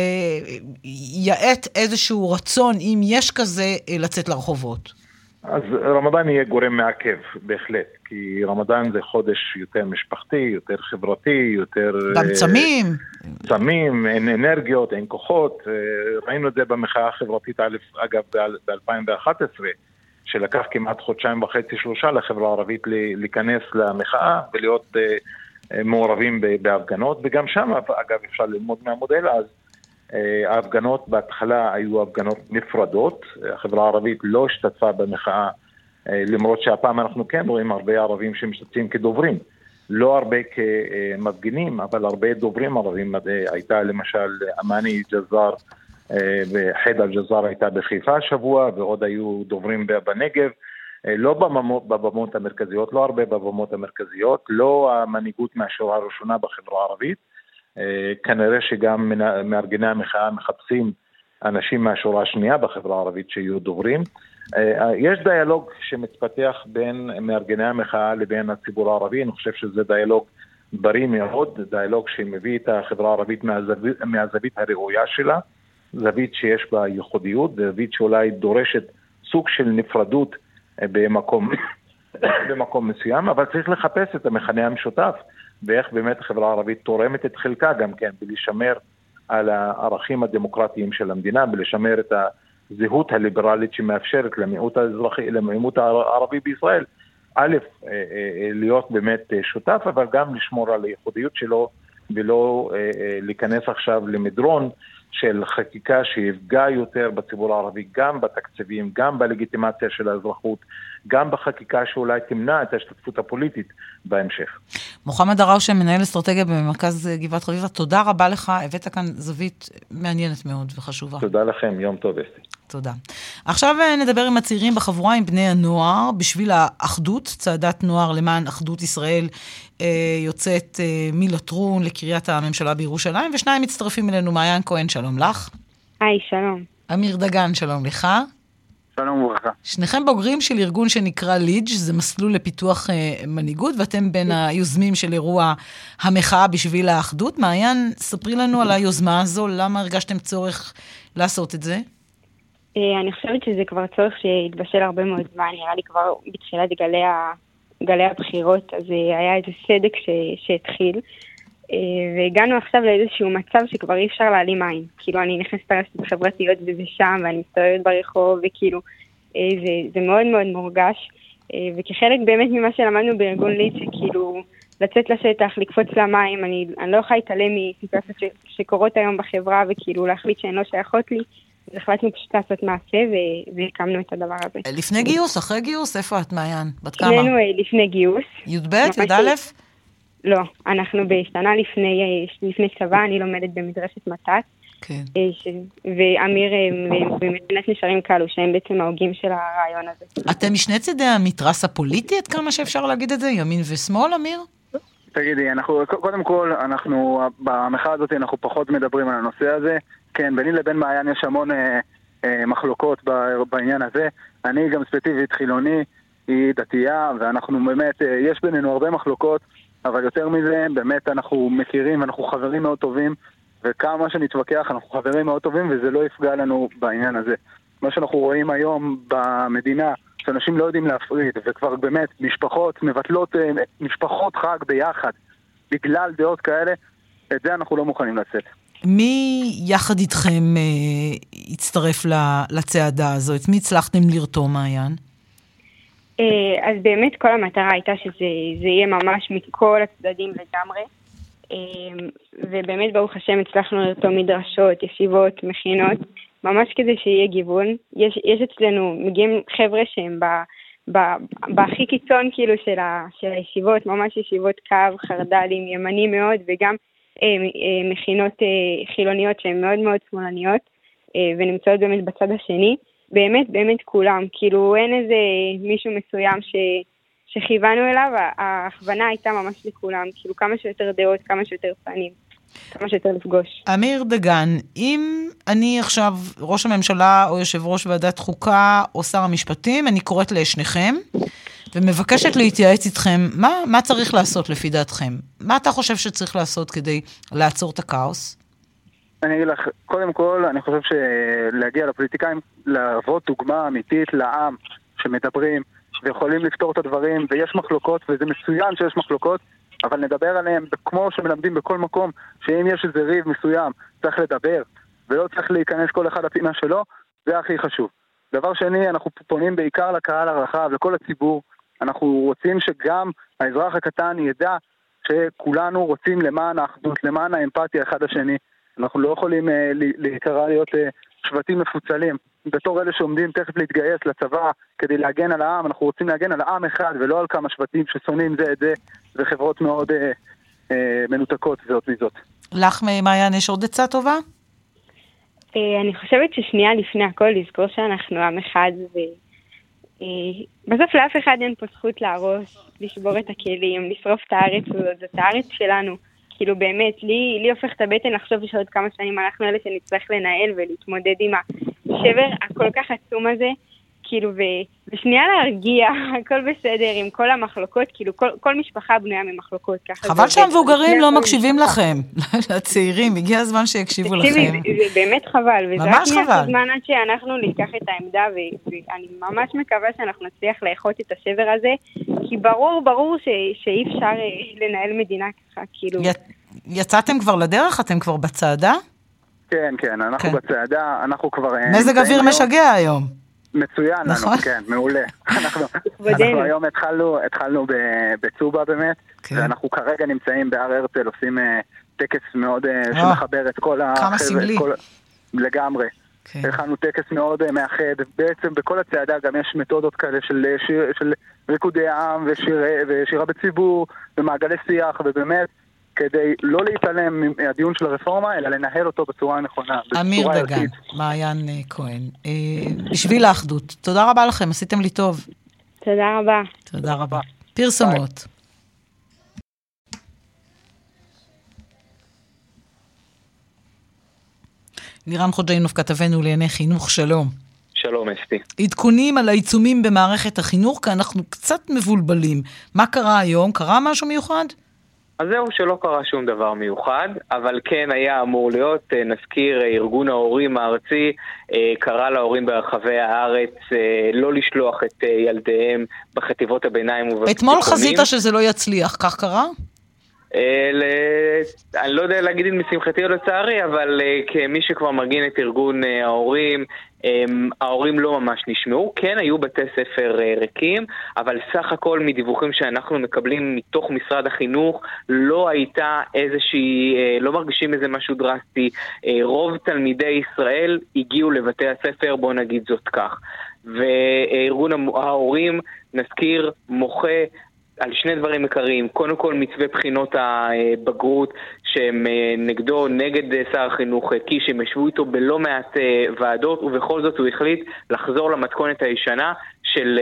יעט איזשהו רצון, אם יש כזה, אה, לצאת לרחובות. אז רמדאן יהיה גורם מעכב, בהחלט, כי רמדאן זה חודש יותר משפחתי, יותר חברתי, יותר... גם צמים. צמים, אין אנרגיות, אין כוחות. ראינו את זה במחאה החברתית, אגב, ב-2011, שלקח כמעט חודשיים וחצי, שלושה לחברה הערבית להיכנס למחאה ולהיות מעורבים בהפגנות, וגם שם, אגב, אפשר ללמוד מהמודל אז. ההפגנות בהתחלה היו הפגנות נפרדות, החברה הערבית לא השתתפה במחאה, למרות שהפעם אנחנו כן רואים הרבה ערבים שמשתתפים כדוברים. לא הרבה כמפגינים, אבל הרבה דוברים ערבים. הייתה למשל אמני ג'זאר וחידה ג'זאר הייתה בחיפה השבוע, ועוד היו דוברים בנגב. לא בבמות המרכזיות, לא הרבה בבמות המרכזיות, לא המנהיגות מהשורה הראשונה בחברה הערבית. כנראה שגם מארגני המחאה מחפשים אנשים מהשורה השנייה בחברה הערבית שיהיו דוברים. יש דיאלוג שמתפתח בין מארגני המחאה לבין הציבור הערבי, אני חושב שזה דיאלוג בריא מאוד, דיאלוג שמביא את החברה הערבית מהזווית, מהזווית הראויה שלה, זווית שיש בה ייחודיות, זווית שאולי דורשת סוג של נפרדות במקום, במקום מסוים, אבל צריך לחפש את המכנה המשותף, ואיך באמת החברה הערבית תורמת את חלקה גם כן, בלשמר על הערכים הדמוקרטיים של המדינה, בלשמר את הזהות הליברלית שמאפשרת למיעוט האזרחי, למיעוט הערבי בישראל, א', אה, אה, להיות באמת שותף, אבל גם לשמור על הייחודיות שלו ולא אה, להיכנס עכשיו למדרון של חקיקה שיפגע יותר בציבור הערבי, גם בתקציבים, גם בלגיטימציה של האזרחות, גם בחקיקה שאולי תמנע את ההשתתפות הפוליטית בהמשך. מוחמד עראושה, מנהל אסטרטגיה במרכז גבעת חביבה, תודה רבה לך, הבאת כאן זווית מעניינת מאוד וחשובה. תודה לכם, יום טוב אסתי. תודה. עכשיו אה, נדבר עם הצעירים בחבורה, עם בני הנוער, בשביל האחדות, צעדת נוער למען אחדות ישראל אה, יוצאת אה, מלטרון לקריית הממשלה בירושלים, ושניים מצטרפים אלינו, מעיין כהן, שלום לך. היי, שלום. אמיר דגן, שלום לך. שלום וברכה. שניכם בוגרים של ארגון שנקרא לידג', זה מסלול לפיתוח אה, מנהיגות, ואתם בין היוזמים של אירוע המחאה בשביל האחדות. מעיין, ספרי לנו על היוזמה הזו, למה הרגשתם צורך לעשות את זה? אה, אני חושבת שזה כבר צורך שהתבשל הרבה מאוד זמן, נראה לי כבר בתחילת גלי, ה... גלי הבחירות, אז אה, היה איזה סדק ש... שהתחיל. אה, והגענו עכשיו לאיזשהו מצב שכבר אי אפשר להעלים עין. כאילו, אני נכנסת לרשתות חברתיות וזה שם, ואני מסתובבת ברחוב, וכאילו, זה, זה מאוד מאוד מורגש. וכחלק באמת ממה שלמדנו בארגון ליד, שכאילו, לצאת לשטח, לקפוץ למים, אני, אני לא יכולה להתעלם מסיטואציות שקורות היום בחברה, וכאילו להחליט שהן לא שייכות לי. אז החלטנו פשוט לעשות מעשה והקמנו את הדבר הזה. לפני גיוס, אחרי גיוס? איפה את, מעיין? בת כמה? שנינו אה, לפני גיוס. י"ב? י"א? לא, אנחנו בשנה לפני, אה, לפני צבא, אני לומדת במדרשת מת"ת. כן. אה, ש... ואמיר במדינת נשארים קלו, שהם בעצם ההוגים של הרעיון הזה. אתם משני צידי המתרס הפוליטי, עד כמה שאפשר להגיד את זה? ימין ושמאל, אמיר? תגידי, אנחנו, קודם כל, אנחנו, במחאה הזאת אנחנו פחות מדברים על הנושא הזה. כן, ביני לבין מעיין יש המון אה, אה, מחלוקות בעניין הזה. אני גם ספציפית חילוני, היא דתייה, ואנחנו באמת, אה, יש בינינו הרבה מחלוקות, אבל יותר מזה, באמת אנחנו מכירים ואנחנו חברים מאוד טובים, וכמה שנתווכח אנחנו חברים מאוד טובים, וזה לא יפגע לנו בעניין הזה. מה שאנחנו רואים היום במדינה, שאנשים לא יודעים להפריד, וכבר באמת משפחות מבטלות אה, משפחות חג ביחד בגלל דעות כאלה, את זה אנחנו לא מוכנים לצאת. מי יחד איתכם אה, הצטרף לצעדה הזו? את מי הצלחתם לרתום, מעיין? אה, אז באמת כל המטרה הייתה שזה יהיה ממש מכל הצדדים לגמרי. אה, ובאמת, ברוך השם, הצלחנו לרתום מדרשות, ישיבות, מכינות, ממש כדי שיהיה גיוון. יש, יש אצלנו, מגיעים חבר'ה שהם ב, ב, בהכי קיצון כאילו של, ה, של הישיבות, ממש ישיבות קו, חרד"לים, ימנים מאוד, וגם אה, אה, מכינות אה, חילוניות שהן מאוד מאוד שמאלניות, ונמצאות באמת בצד השני. באמת, באמת כולם. כאילו, אין איזה מישהו מסוים ש... שכיוונו אליו, ההכוונה הייתה ממש לכולם. כאילו, כמה שיותר דעות, כמה שיותר פנים. כמה שיותר לפגוש. אמיר דגן, אם אני עכשיו ראש הממשלה או יושב ראש ועדת חוקה או שר המשפטים, אני קוראת לשניכם ומבקשת להתייעץ איתכם, מה, מה צריך לעשות לפי דעתכם? מה אתה חושב שצריך לעשות כדי לעצור את הכאוס? אני אגיד לך, קודם כל, אני חושב שלהגיע לפוליטיקאים, להוות דוגמה אמיתית לעם שמדברים ויכולים לפתור את הדברים, ויש מחלוקות, וזה מצוין שיש מחלוקות, אבל נדבר עליהם כמו שמלמדים בכל מקום, שאם יש איזה ריב מסוים, צריך לדבר, ולא צריך להיכנס כל אחד לפינה שלו, זה הכי חשוב. דבר שני, אנחנו פונים בעיקר לקהל הרחב, לכל הציבור, אנחנו רוצים שגם האזרח הקטן ידע שכולנו רוצים למען האחדות, למען האמפתיה אחד לשני. אנחנו לא יכולים אה, להיקרא להיות אה, שבטים מפוצלים. בתור אלה שעומדים תכף להתגייס לצבא כדי להגן על העם, אנחנו רוצים להגן על עם אחד ולא על כמה שבטים ששונאים זה את זה וחברות מאוד אה, אה, מנותקות זאת מזאת. לך, מעיין, יש עוד עצה טובה? אה, אני חושבת ששנייה לפני הכל לזכור שאנחנו עם אחד ו... אה, בסוף לאף אחד אין פה זכות להרוס, לשבור את הכלים, לשרוף את הארץ הזאת, זאת הארץ שלנו. כאילו באמת, לי, לי הופך את הבטן לחשוב שעוד כמה שנים אנחנו אלה שנצטרך לנהל ולהתמודד עם השבר הכל כך עצום הזה. כאילו, ו, ושנייה להרגיע, הכל בסדר עם כל המחלוקות, כאילו, כל, כל משפחה בנויה ממחלוקות. חבל שהמבוגרים לא מקשיבים לכם, הצעירים, הגיע הזמן שיקשיבו לכם. תקשיבי, זה באמת חבל, וזה רק חבל. זמן עד שאנחנו ניקח את העמדה, ו- ואני ממש מקווה שאנחנו נצליח לאחות את השבר הזה, כי ברור, ברור ש- שאי אפשר אה, לנהל מדינה ככה, כאילו... יצאתם כבר לדרך? אתם כבר בצעדה? כן, כן, אנחנו בצעדה, אנחנו כבר... אה, מזג אוויר משגע היום. מצוין נכון. לנו, כן, מעולה. אנחנו. אנחנו היום התחלנו, התחלנו בצובה באמת, כן. ואנחנו כרגע נמצאים בהר הרצל, עושים אה, טקס מאוד אה, אה, שמחבר את כל כמה החבר'ה, סמלי. את כל- לגמרי. כן. הכנו טקס מאוד מאחד, בעצם בכל הצעדה גם יש מתודות כאלה של, שיר, של ריקודי עם ושיר, ושירה בציבור ומעגלי שיח, ובאמת, כדי לא להתעלם מהדיון של הרפורמה, אלא לנהל אותו בצורה הנכונה, אמיר בצורה דגן, ערכית. מעיין אה, כהן. אה, בשביל האחדות. תודה רבה לכם, עשיתם לי טוב. תודה רבה. תודה רבה. פרסומות. לירן חוג'יינוף, כתבנו לענייני חינוך, שלום. שלום אסתי. עדכונים על העיצומים במערכת החינוך, כי אנחנו קצת מבולבלים. מה קרה היום? קרה משהו מיוחד? אז זהו שלא קרה שום דבר מיוחד, אבל כן היה אמור להיות, אה, נזכיר, אה, ארגון ההורים הארצי אה, קרא להורים ברחבי הארץ לא לשלוח את ילדיהם בחטיבות הביניים ובתיכונים. אתמול חזית שזה לא יצליח, כך קרה? אה, אני לא יודע להגיד אם לשמחתי או לצערי, אבל אה, כמי שכבר מרגין את ארגון אה, ההורים, ההורים לא ממש נשמעו. כן, היו בתי ספר ריקים, אבל סך הכל מדיווחים שאנחנו מקבלים מתוך משרד החינוך, לא הייתה איזושהי, לא מרגישים איזה משהו דרסטי. רוב תלמידי ישראל הגיעו לבתי הספר, בוא נגיד זאת כך. וארגון ההורים, נזכיר, מוחה על שני דברים עיקריים. קודם כל מתווה בחינות הבגרות שהם אה, נגדו, נגד אה, שר החינוך אה, קיש, הם ישבו איתו בלא מעט ועדות, ובכל זאת הוא החליט לחזור למתכונת הישנה של,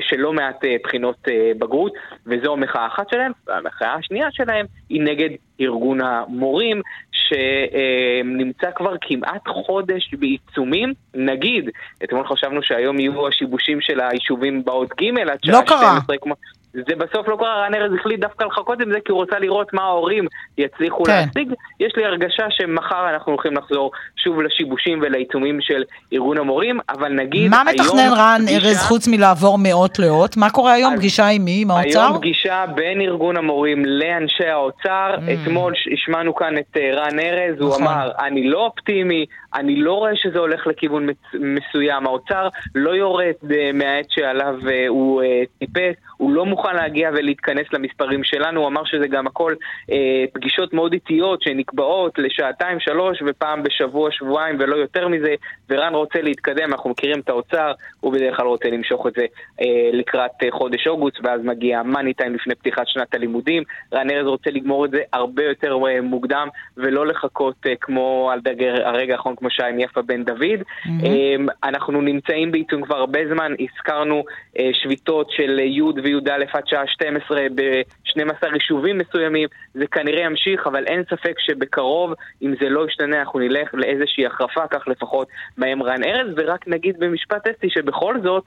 של לא מעט בחינות בגרות, וזו המחאה האחת שלהם. והמחאה השנייה שלהם היא נגד ארגון המורים, שנמצא כבר כמעט חודש בעיצומים. נגיד, אתמול חשבנו שהיום יהיו השיבושים של היישובים באות ג' עד שעה לא קרה. 12, כמו... זה בסוף לא קרה, רן ארז החליט דווקא לחכות עם זה כי הוא רוצה לראות מה ההורים יצליחו כן. להשיג. יש לי הרגשה שמחר אנחנו הולכים לחזור שוב לשיבושים ולעיצומים של ארגון המורים, אבל נגיד מה היום מתכנן רן פגישה- ארז חוץ מלעבור מאות לאות? מה קורה היום? פגישה עם מי? עם האוצר? היום פגישה בין ארגון המורים לאנשי האוצר. אתמול ש- השמענו כאן את אה, רן ארז, הוא Mm. נכון. אמר, אני לא אופטימי, אני לא רואה שזה הולך לכיוון מסוים. האוצר לא יורד אה, מהעץ שעליו אה, הוא טיפס, הוא לא מוכן להגיע ולהתכנס למספרים שלנו, הוא אמר שזה גם הכל אה, פגישות מאוד איטיות שנקבעות לשעתיים, שלוש, ופעם בשבוע, שבועיים ולא יותר מזה, ורן רוצה להתקדם, אנחנו מכירים את האוצר, הוא בדרך כלל רוצה למשוך את זה אה, לקראת אה, חודש אוגוסט, ואז מגיע מאני טיים לפני פתיחת שנת הלימודים. רן ארז רוצה לגמור את זה הרבה יותר אה, מוקדם, ולא לחכות אה, כמו על דגר הרגע האחרון, כמו שהיה עם יפה בן דוד. אה, אנחנו נמצאים בעיצום כבר הרבה זמן, הזכרנו אה, שביתות של י' וי"א עד שעה 12 ב-12 יישובים מסוימים, זה כנראה ימשיך, אבל אין ספק שבקרוב, אם זה לא ישתנה, אנחנו נלך לאיזושהי החרפה, כך לפחות בהם רן ארז, ורק נגיד במשפט אסתי שבכל זאת,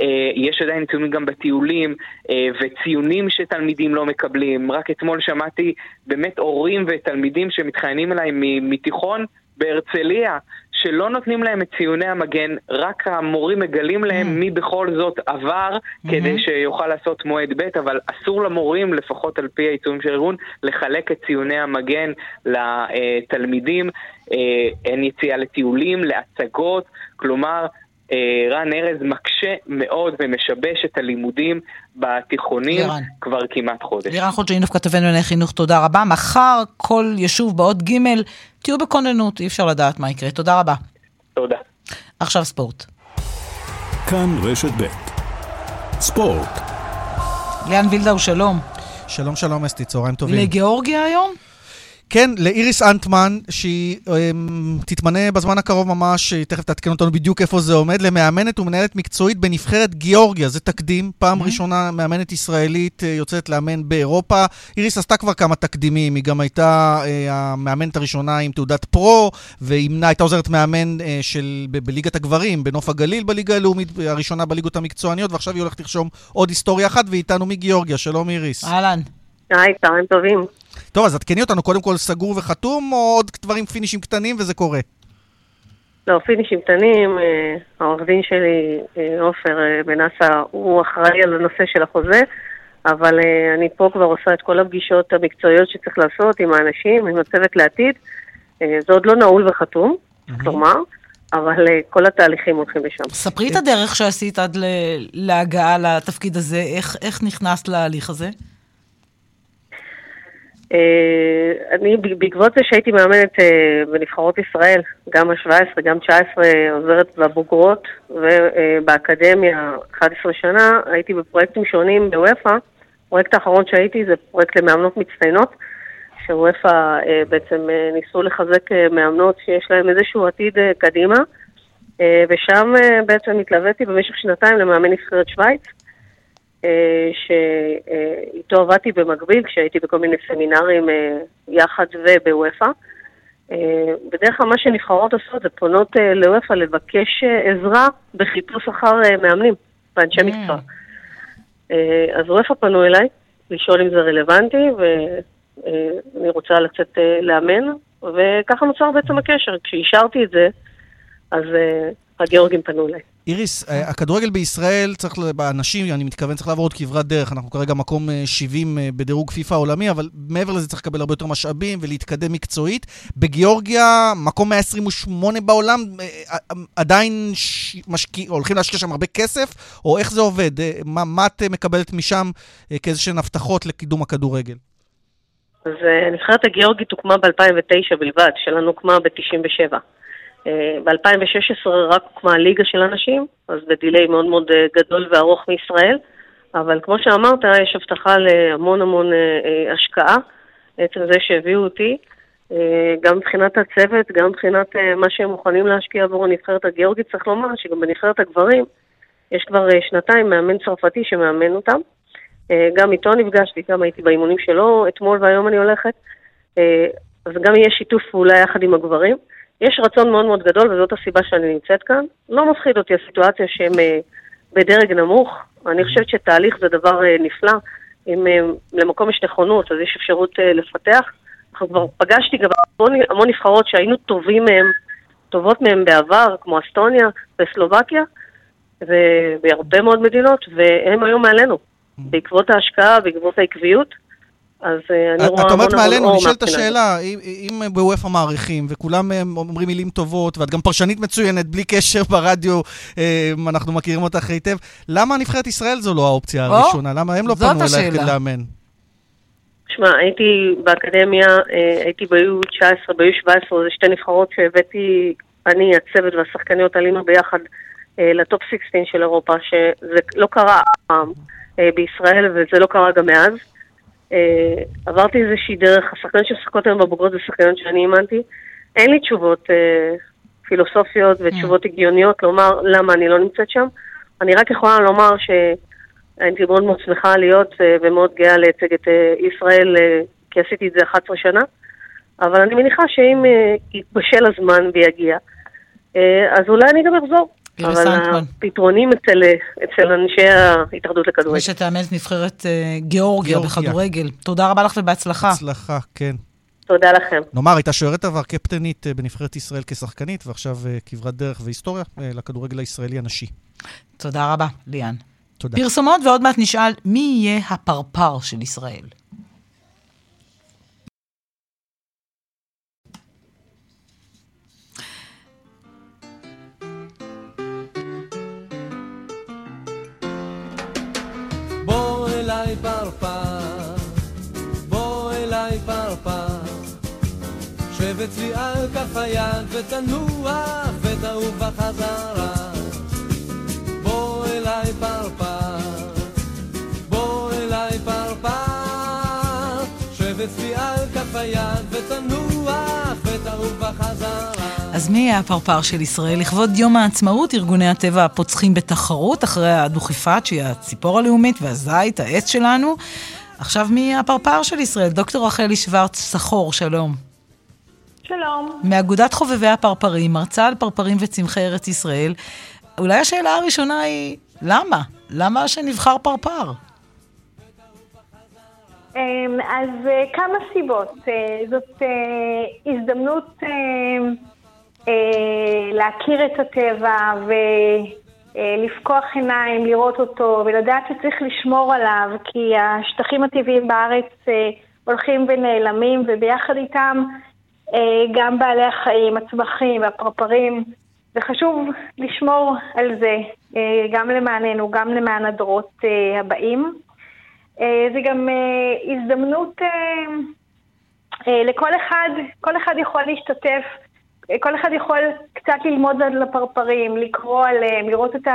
אה, יש עדיין עיצומים גם בטיולים, אה, וציונים שתלמידים לא מקבלים. רק אתמול שמעתי באמת הורים ותלמידים שמתחיינים אליי מתיכון בהרצליה, שלא נותנים להם את ציוני המגן, רק המורים מגלים להם מי בכל זאת עבר, כדי שיוכל לעשות מועד ב', אבל אסור למורים, לפחות על פי העיצומים של הארגון, לחלק את ציוני המגן לתלמידים. אה, אין יציאה לטיולים, להצגות, כלומר... אה, רן ארז מקשה מאוד ומשבש את הלימודים בתיכונים לירן. כבר כמעט חודש. לירן חוג'יינוף כתבנו לענייני חינוך, תודה רבה. מחר כל יישוב באות ג', תהיו בכוננות, אי אפשר לדעת מה יקרה. תודה רבה. תודה. עכשיו ספורט. כאן רשת ב' ספורט. ליאן וילדאו, שלום. שלום שלום אסתי, צהריים טובים. לגיאורגיה היום? כן, לאיריס אנטמן, שהיא אמ, תתמנה בזמן הקרוב ממש, היא תכף תעדכן אותנו בדיוק איפה זה עומד, למאמנת ומנהלת מקצועית בנבחרת גיאורגיה. זה תקדים, פעם ראשונה מאמנת ישראלית אה, יוצאת לאמן באירופה. איריס עשתה כבר כמה תקדימים, היא גם הייתה אה, המאמנת הראשונה עם תעודת פרו, והיא הייתה עוזרת מאמן אה, של, ב- בליגת הגברים, בנוף הגליל בליגה הלאומית, הראשונה בליגות המקצועניות, ועכשיו היא הולכת לרשום עוד היסטוריה אחת, והיא איתנו מגיאורגיה. שלום איריס. אהלן. היי, צהריים טובים. טוב, אז עדכני אותנו קודם כל סגור וחתום, או עוד דברים פינישים קטנים וזה קורה? לא, פינישים קטנים, אה, העורך דין שלי, אה, עופר אה, בנאסה, הוא אחראי על הנושא של החוזה, אבל אני פה כבר עושה את כל הפגישות המקצועיות שצריך לעשות עם האנשים, עם הצוות לעתיד. זה עוד לא נעול וחתום, כלומר, אבל כל התהליכים הולכים לשם. ספרי את הדרך שעשית עד להגעה לתפקיד הזה, איך, איך נכנסת להליך הזה? אה, אני, בעקבות זה שהייתי מאמנת אה, בנבחרות ישראל, גם ה-17, גם 19, עוזרת בבוגרות ובאקדמיה 11 שנה, הייתי בפרויקטים שונים בוופא. הפרויקט האחרון שהייתי זה פרויקט למאמנות מצטיינות, שוופא אה, בעצם ניסו לחזק מאמנות שיש להם איזשהו עתיד קדימה, ושם בעצם התלוויתי במשך שנתיים למאמן נבחרת שווייץ. אה, שאיתו עבדתי במקביל כשהייתי בכל מיני סמינרים אה, יחד ובוופא. אה, בדרך כלל מה שנבחרות עושות זה פונות לוופא לבקש עזרה בחיפוש אחר מאמנים ואנשי מקצוע. אה, אז וופא פנו אליי לשאול אם זה רלוונטי ואני רוצה לצאת לאמן, וככה נוצר בעצם הקשר. כשאישרתי את זה, אז הגיאורגים פנו אליי. איריס, אה, הכדורגל בישראל צריך, באנשים, אני מתכוון, צריך לעבור עוד כברת דרך. אנחנו כרגע מקום אה, 70 אה, בדירוג פיפ"א העולמי, אבל מעבר לזה צריך לקבל הרבה יותר משאבים ולהתקדם מקצועית. בגיאורגיה, מקום 128 בעולם, אה, אה, עדיין ש... משקיע, הולכים להשקיע שם הרבה כסף, או איך זה עובד? אה, מה, מה את אה, מקבלת משם אה, כאיזשהן הבטחות לקידום הכדורגל? אז אה, הנבחרת הגיאורגית הוקמה ב-2009 בלבד, שלנו הוקמה ב-97. ב-2016 רק הוקמה הליגה של הנשים, אז בדיליי מאוד מאוד אה, גדול וארוך מישראל, אבל כמו שאמרת, יש הבטחה להמון המון אה, אה, השקעה, עצם זה שהביאו אותי, אה, גם מבחינת הצוות, גם מבחינת אה, מה שהם מוכנים להשקיע עבור הנבחרת הגיאורגית, צריך לומר שגם בנבחרת הגברים יש כבר אה, שנתיים מאמן צרפתי שמאמן אותם. אה, גם איתו נפגשתי, גם הייתי באימונים שלו אתמול והיום אני הולכת. אה, אז גם יהיה שיתוף פעולה יחד עם הגברים. יש רצון מאוד מאוד גדול, וזאת הסיבה שאני נמצאת כאן. לא מפחיד אותי הסיטואציה שהם אה, בדרג נמוך. אני חושבת שתהליך זה דבר אה, נפלא. אם אה, למקום יש נכונות, אז יש אפשרות לפתח. אנחנו כבר פגשתי גם המון, המון נבחרות שהיינו טובים מהם, טובות מהם בעבר, כמו אסטוניה וסלובקיה, ובהרבה מאוד מדינות, והם היום מעלינו. בעקבות ההשקעה, בעקבות העקביות. אז אה, אני רואה את אומרת מעלינו, נשאלת. השאלה, אם- בוופא מעריכים, וכולם אה, אומרים מילים טובות, ואת גם פרשנית מצוינת, בלי קשר ברדיו, אה, אנחנו מכירים אותך היטב, למה נבחרת ישראל זו לא האופציה או, הראשונה? למה הם לא פנו אלייך. כדי לאמן? שמע, הייתי באקדמיה, הייתי ב-U19, ב-U17, זה שתי נבחרות שהבאתי, אני, הצוות והשחקניות עלינו ביחד אה, לטופ 16 של אירופה, שזה לא קרה אף פעם אה, בישראל, וזה לא קרה גם מאז. אה, עברתי איזושהי דרך, השחקניות שמשחקות היום בבוגרות זה שחקניות שאני אימנתי. אין לי תשובות אה, פילוסופיות ותשובות הגיוניות לומר למה אני לא נמצאת שם. אני רק יכולה לומר שהייתי מאוד מאוד שמחה להיות אה, ומאוד גאה לייצג את אה, ישראל, אה, כי עשיתי את זה 11 שנה. אבל אני מניחה שאם אה, יתבשל הזמן ויגיע, אה, אז אולי אני גם אחזור. אבל. הפתרונים אצל, אצל אנשי ההתאחדות לכדורגל. ושתאמן את נבחרת אה, גיאורגיה גיאורגיה. בכדורגל. תודה רבה לך ובהצלחה. הצלחה, כן. תודה לכם. נאמר, הייתה שוערת עבר קפטנית אה, בנבחרת ישראל כשחקנית, ועכשיו אה, כברת דרך והיסטוריה לכדורגל הישראלי הנשי. תודה רבה, ליאן. תודה. פרסומות, ועוד מעט נשאל מי יהיה הפרפר של ישראל. אליי פרפר, בוא אליי פרפר, שב אצלי על כף היד ותנוח ותעוף בחזרה. בוא אליי פרפר, בוא אליי פרפר, שב אצלי על כף היד ותנוח. אז מי יהיה הפרפר של ישראל? לכבוד יום העצמאות, ארגוני הטבע פוצחים בתחרות אחרי הדוכיפת, שהיא הציפור הלאומית והזית, העץ שלנו. עכשיו מי יהיה הפרפר של ישראל? דוקטור רחלי שוורץ סחור, שלום. שלום. מאגודת חובבי הפרפרים, מרצה על פרפרים וצמחי ארץ ישראל. אולי השאלה הראשונה היא, למה? למה שנבחר פרפר? אמ, אז אה, כמה סיבות. אה, זאת אה, הזדמנות להכיר את הטבע ולפקוח עיניים, לראות אותו ולדעת שצריך לשמור עליו, כי השטחים הטבעיים בארץ הולכים ונעלמים, וביחד איתם גם בעלי החיים, הצמחים והפרפרים, וחשוב לשמור על זה, גם למעננו, גם למען הדורות הבאים. אה, זה גם אה, הזדמנות אה, לכל אחד, כל אחד יכול להשתתף, כל אחד יכול קצת ללמוד על הפרפרים, לקרוא עליהם, לראות את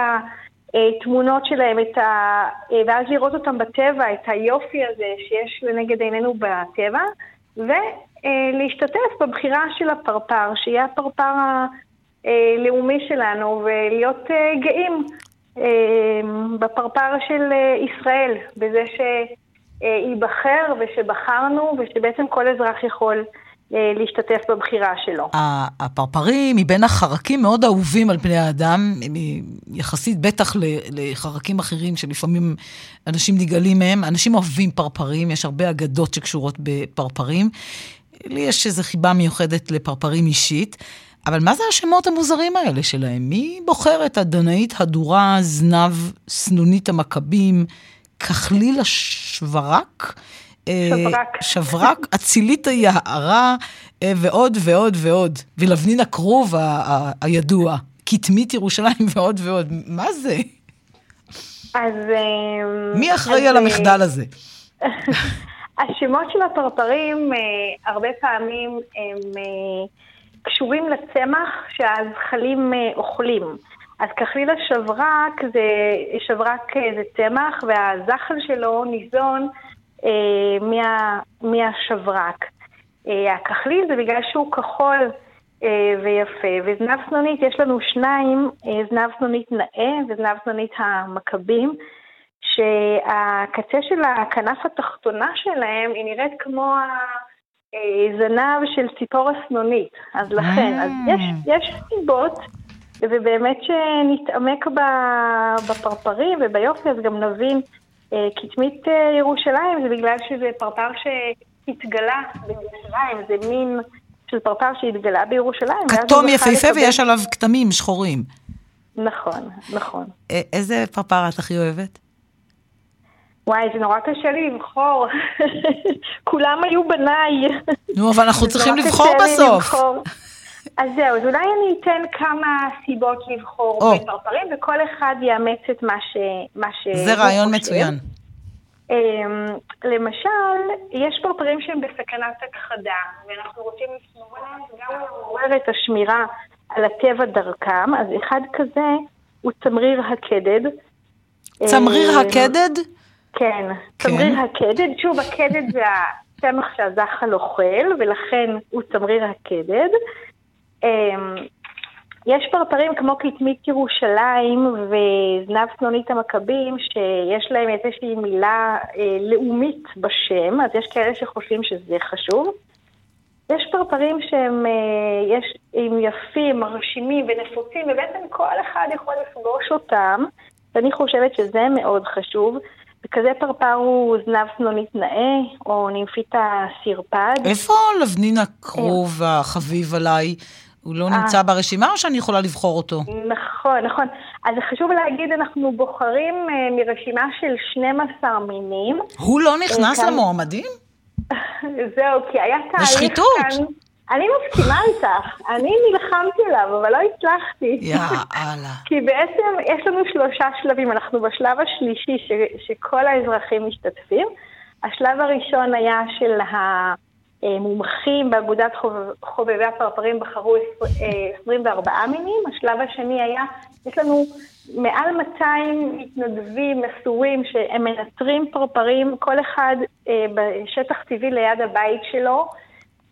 התמונות שלהם, את ה... ואז לראות אותם בטבע, את היופי הזה שיש לנגד עינינו בטבע, ולהשתתף בבחירה של הפרפר, שיהיה הפרפר הלאומי שלנו, ולהיות גאים בפרפר של אה, ישראל, בזה שייבחר ושבחרנו ושבעצם כל אזרח יכול אה, להשתתף בבחירה שלו. הפרפרים מבין החרקים מאוד אהובים על בני האדם, יחסית בטח לחרקים אחרים שלפעמים אנשים נגאלים מהם. אנשים אוהבים פרפרים, יש הרבה אגדות שקשורות בפרפרים. לי יש איזו חיבה מיוחדת לפרפרים אישית. אבל מה זה השמות המוזרים האלה שלהם? מי בוחר את הדנאית הדורה, זנב, סנונית המכבים, כחליל השברק? אה, שברק. שברק, אצילית היערה, אה, ועוד ועוד ועוד. ולבנין הכרוב הידוע, כתמית ירושלים ועוד ועוד. מה זה? אז... אה, מי אחראי על המחדל הזה? השמות של הפרפרים, הרבה פעמים הם... קשורים לצמח שהזחלים אה, אוכלים. אז ככליל השברק זה, שברק אה, זה צמח והזחל שלו ניזון אה, מה, מהשברק. אה, הכחליל זה בגלל שהוא כחול אה, ויפה, וזנב סנונית יש לנו שניים, אה, זנב סנונית נאה וזנב סנונית המכבים, שהקצה של הכנף התחתונה שלהם היא נראית כמו. אה, זנב של ציפור הסנונית. אז לכן, אז יש, יש סיבות, ובאמת שנתעמק בפרפרים וביופי, אז גם נבין, אה, כתמית אה, ירושלים זה בגלל שזה פרפר שהתגלה בירושלים, זה מין של פרפר שהתגלה בירושלים. כתום יפהפה ויש עליו כתמים שחורים. נכון, נכון. איזה פרפר את הכי אוהבת? וואי, זה נורא קשה לי לבחור. כולם היו בניי. נו, אבל אנחנו צריכים לבחור בסוף. אז זהו, אז אולי אני אתן כמה סיבות לבחור oh. בפרפרים, וכל אחד יאמץ את מה ש... מה ש... זה רעיון מצוין. Um, למשל, יש פרפרים שהם בסכנת הכחדה, ואנחנו רוצים לשמור עליהם, לעורר את השמירה על הטבע דרכם, אז אחד כזה הוא צמריר הקדד. צמריר הקדד? כן, כן. תמריר הקדד, שוב, הקדד זה הצמח שהזחל אוכל, ולכן הוא תמריר הקדד. אמ, יש פרפרים כמו כתמית ירושלים וזנב סנונית המכבים, שיש להם איזושהי מילה אה, לאומית בשם, אז יש כאלה שחושבים שזה חשוב. יש פרפרים שהם אה, יש, הם יפים, מרשימים ונפוצים, ובעצם כל אחד יכול לפגוש אותם, ואני חושבת שזה מאוד חשוב. וכזה פרפר הוא זנב סנונית נאה, או נימפיטה סירפד. איפה לבנין הכרוב החביב עליי? הוא לא נמצא ברשימה או שאני יכולה לבחור אותו? נכון, נכון. אז חשוב להגיד, אנחנו בוחרים uh, מרשימה של 12 מינים. הוא לא נכנס. למועמדים? זהו, כי היה תהליך כאן... בשחיתות. אני מסכימה איתך, אני נלחמתי עליו, אבל לא הצלחתי. יאללה. כי בעצם יש לנו שלושה שלבים, אנחנו בשלב השלישי ש, שכל האזרחים משתתפים. השלב הראשון היה של אה, מומחים באגודת חובב- חובבי הפרפרים בחרו עשר- אה, 24 מינים. השלב השני היה, יש לנו מעל 200 מתנדבים מסורים שהם מנטרים פרפרים, כל אחד אה, בשטח טבעי ליד הבית שלו.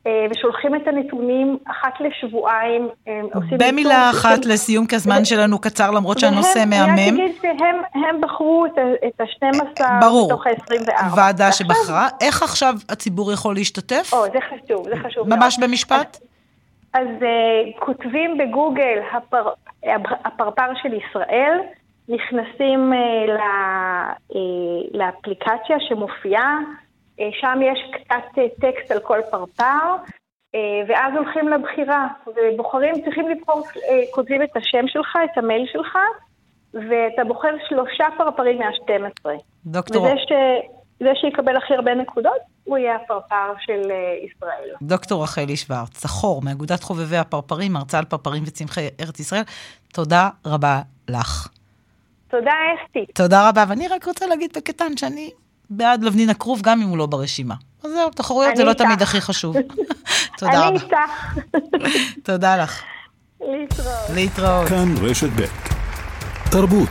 אה, ושולחים את הנתונים אחת לשבועיים. אה, במילה אחת של- לסיום, כי הזמן שלנו קצר, למרות שהנושא מהמם. אני רק אגיד שהם הם בחרו את את ה-12 ברור. מתוך ה-24. ועדה שבחרה. איך עכשיו הציבור יכול להשתתף? או, זה חשוב, זה חשוב. ממש מאוד. במשפט? אז uh, כותבים בגוגל הפר, הפרפר של ישראל, נכנסים uh, ל, uh, לאפליקציה שמופיעה, שם יש קצת uh, טקסט על כל פרפר, uh, ואז הולכים לבחירה, ובוחרים, צריכים לבחור, כותבים את השם שלך, את המייל שלך, ואתה בוחר שלושה פרפרים מה-12. דוקטור- וזה ש, זה שיקבל הכי הרבה נקודות, הוא יהיה הפרפר של ישראל. דוקטור רחלי שוורץ, צחור, מאגודת חובבי הפרפרים, מרצה על פרפרים וצמחי ארץ ישראל, תודה רבה לך. תודה, אסתי. תודה רבה, ואני רק רוצה להגיד בקטן שאני בעד לבנין הכרוב, גם אם הוא לא ברשימה. אז זהו, תחרויות זה אני לא. תמיד הכי חשוב. תודה אני רבה. איתך. תודה לך. להתראות. להתראות. כאן רשת ב' תרבות.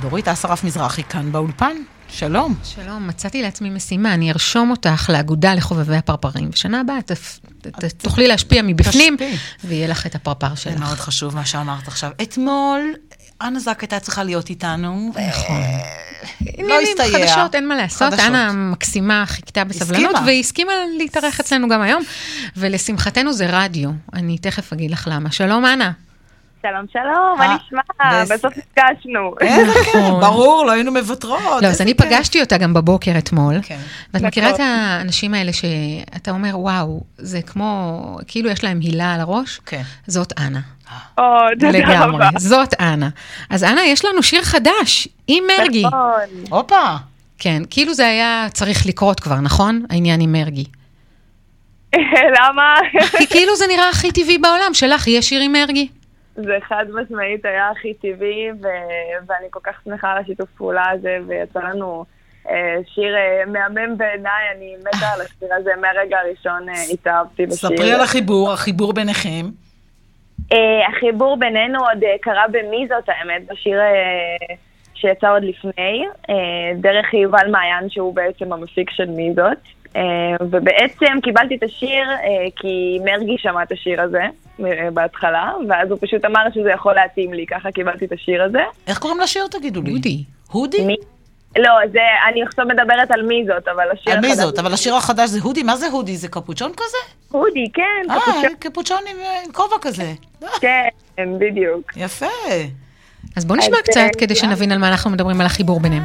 דורית אסרף מזרחי כאן באולפן, שלום. שלום, מצאתי לעצמי משימה, אני ארשום אותך לאגודה לחובבי הפרפרים. בשנה הבאה תפ- ת- ת- תוכלי להשפיע מבפנים, ויהיה לך את הפרפר זה שלך. מאוד חשוב מה שאמרת עכשיו. אתמול, אנה זק הייתה צריכה להיות איתנו. נכון. לא עניינים, הסתייע. חדשות, אין מה לעשות. אנה המקסימה חיכתה בסבלנות. והיא הסכימה להתארח אצלנו גם היום. ולשמחתנו זה רדיו, אני תכף אגיד לך למה. שלום, אנה. שלום, שלום, מה אה, נשמע? בס- בסוף נפגשנו. איזה כיף, ברור, לא היינו מוותרות. לא, אז אני פגשתי אותה גם בבוקר אתמול, ואת מכירה את נכון. האנשים האלה שאתה אומר, וואו, זה כמו, כאילו יש להם הילה על הראש? כן. זאת אנה. או, תודה לגמרי, רבה. זאת אנה. אז אנה, יש לנו שיר חדש, עם מרגי. נכון. הופה. כן, כאילו זה היה צריך לקרות כבר, נכון? העניין עם מרגי. למה? כי כאילו זה נראה הכי טבעי בעולם, שלך יהיה שיר עם מרגי. זה חד משמעית היה הכי טבעי, ו- ואני כל כך שמחה על השיתוף פעולה הזה, ויצא לנו אה, שיר אה, מהמם בעיניי, אני מתה על השיר הזה, מהרגע הראשון אה, התאהבתי בשיר. ספרי על החיבור, החיבור ביניכם. אה, החיבור בינינו עוד אה, קרה במי זאת האמת, בשיר אה, שיצא עוד לפני, דרך יובל מעיין שהוא בעצם המפיק של מי זאת. ובעצם קיבלתי את השיר כי מרגי שמע את השיר הזה בהתחלה, ואז הוא פשוט אמר שזה יכול להתאים לי, ככה קיבלתי את השיר הזה. איך קוראים לשיר תגידו לי? הודי. הודי? מי? לא, זה, אני עכשיו מדברת על מי זאת, אבל השיר על מי החדש- זאת? אבל השיר החדש זה הודי? מה זה הודי? זה קפוצ'ון כזה? הודי, כן, אה, קפוצ'ון. קפוצ'ון עם אה, עם כובע כזה. כן, בדיוק. יפה. אז בוא נשמע אז, קצת אה, כדי שנבין על מה אנחנו מדברים, על החיבור ביניהם.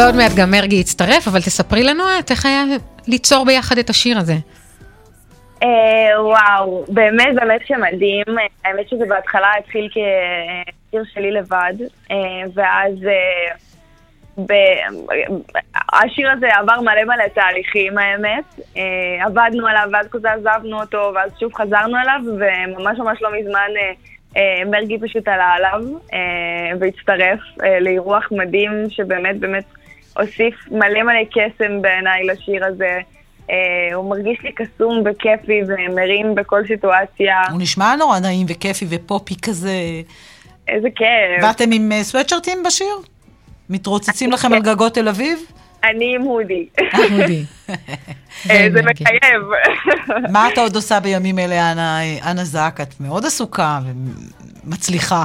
ועוד מעט גם מרגי יצטרף, אבל תספרי לנו את, איך היה ליצור ביחד את השיר הזה. אה, וואו, באמת באמת שמדהים. האמת שזה בהתחלה התחיל כשיר שלי לבד, אה, ואז אה, השיר הזה עבר מלא מלא תהליכים האמת. עבדנו עליו ואז כזה עזבנו אותו ואז שוב חזרנו אליו וממש ממש לא מזמן מרגי פשוט עלה עליו והצטרף לאירוח מדהים שבאמת באמת הוסיף מלא מלא קסם בעיניי לשיר הזה. אה, הוא מרגיש לי קסום וכיפי ומרים בכל סיטואציה. הוא נשמע נורא נעים וכיפי ופופי כזה. איזה כיף. ואתם עם אה, סוואטשרטים בשיר? מתרוצצים לכם על גגות תל אביב? אני עם הודי. הודי. אה, זה מחייב. מה את עוד עושה בימים אלה, אנה זק? את מאוד עסוקה ומצליחה.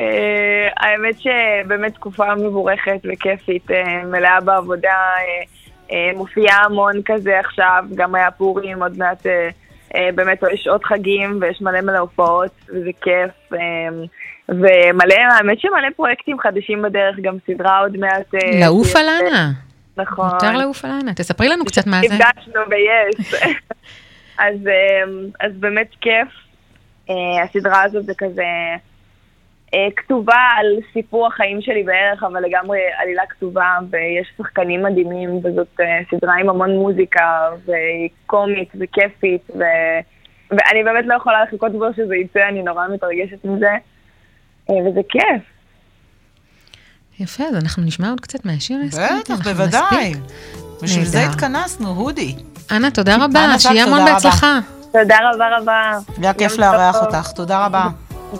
אה, האמת שבאמת תקופה מבורכת וכיפית, אה, מלאה בעבודה, אה, מופיעה המון כזה עכשיו, גם היה פורים, עוד מעט באמת יש עוד חגים ויש מלא מלא הופעות, וזה כיף. ומלא, האמת שמלא פרויקטים חדשים בדרך, גם סדרה עוד מעט. לעוף על. אנה. נכון. מותר לעוף על אנה. תספרי לנו קצת מה זה. נפגשנו ב-yes. אז, אמ, באמת כיף. הסדרה הזאת זה כזה כתובה על סיפור החיים שלי בערך, אבל לגמרי עלילה כתובה, ויש שחקנים מדהימים, וזאת אה, סדרה עם המון מוזיקה, והיא קומית וכיפית, ו... ואני באמת לא יכולה לחכות כבר שזה יצא, אני נורא מתרגשת מזה, אה, וזה כיף. יפה, אז אנחנו נשמע עוד קצת מהשיר האספקטי. בטח, בוודאי. בשביל זה התכנסנו, הודי. אנה, תודה רבה, שיהיה תודה המון רבה. בהצלחה. תודה רבה רבה. היה כיף לארח. אותך, תודה רבה.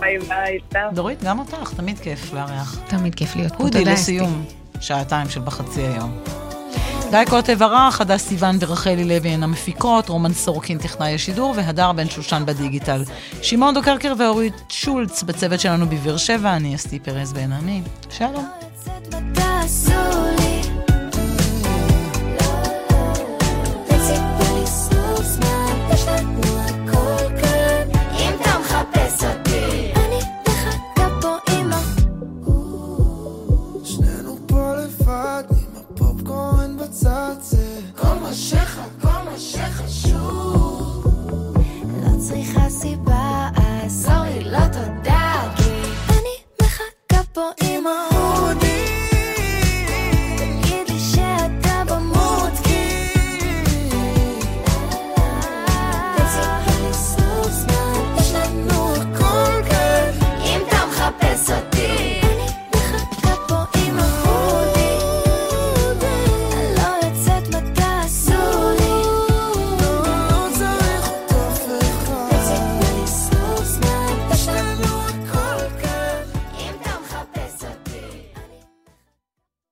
ביי ביי, טוב. דורית, גם אותך, תמיד כיף לארח. תמיד כיף להיות פה, הודי תודה, לסיום, שעתיים של בחצי היום. גיא קוטב ערך, הדס סיוון ורחלי לוי הן המפיקות, רומן סורקין טכנאי השידור והדר בן שושן בדיגיטל. שמעון דוקרקר ואורית שולץ בצוות שלנו בבאר שבע, אני אסתי פרז בן עמי. שלום. לצד זה כל מה שלך, כל מה שחשוב. לא צריכה סיבה, אז סורי, לא תודה כי אני מחכה פה עם ההודים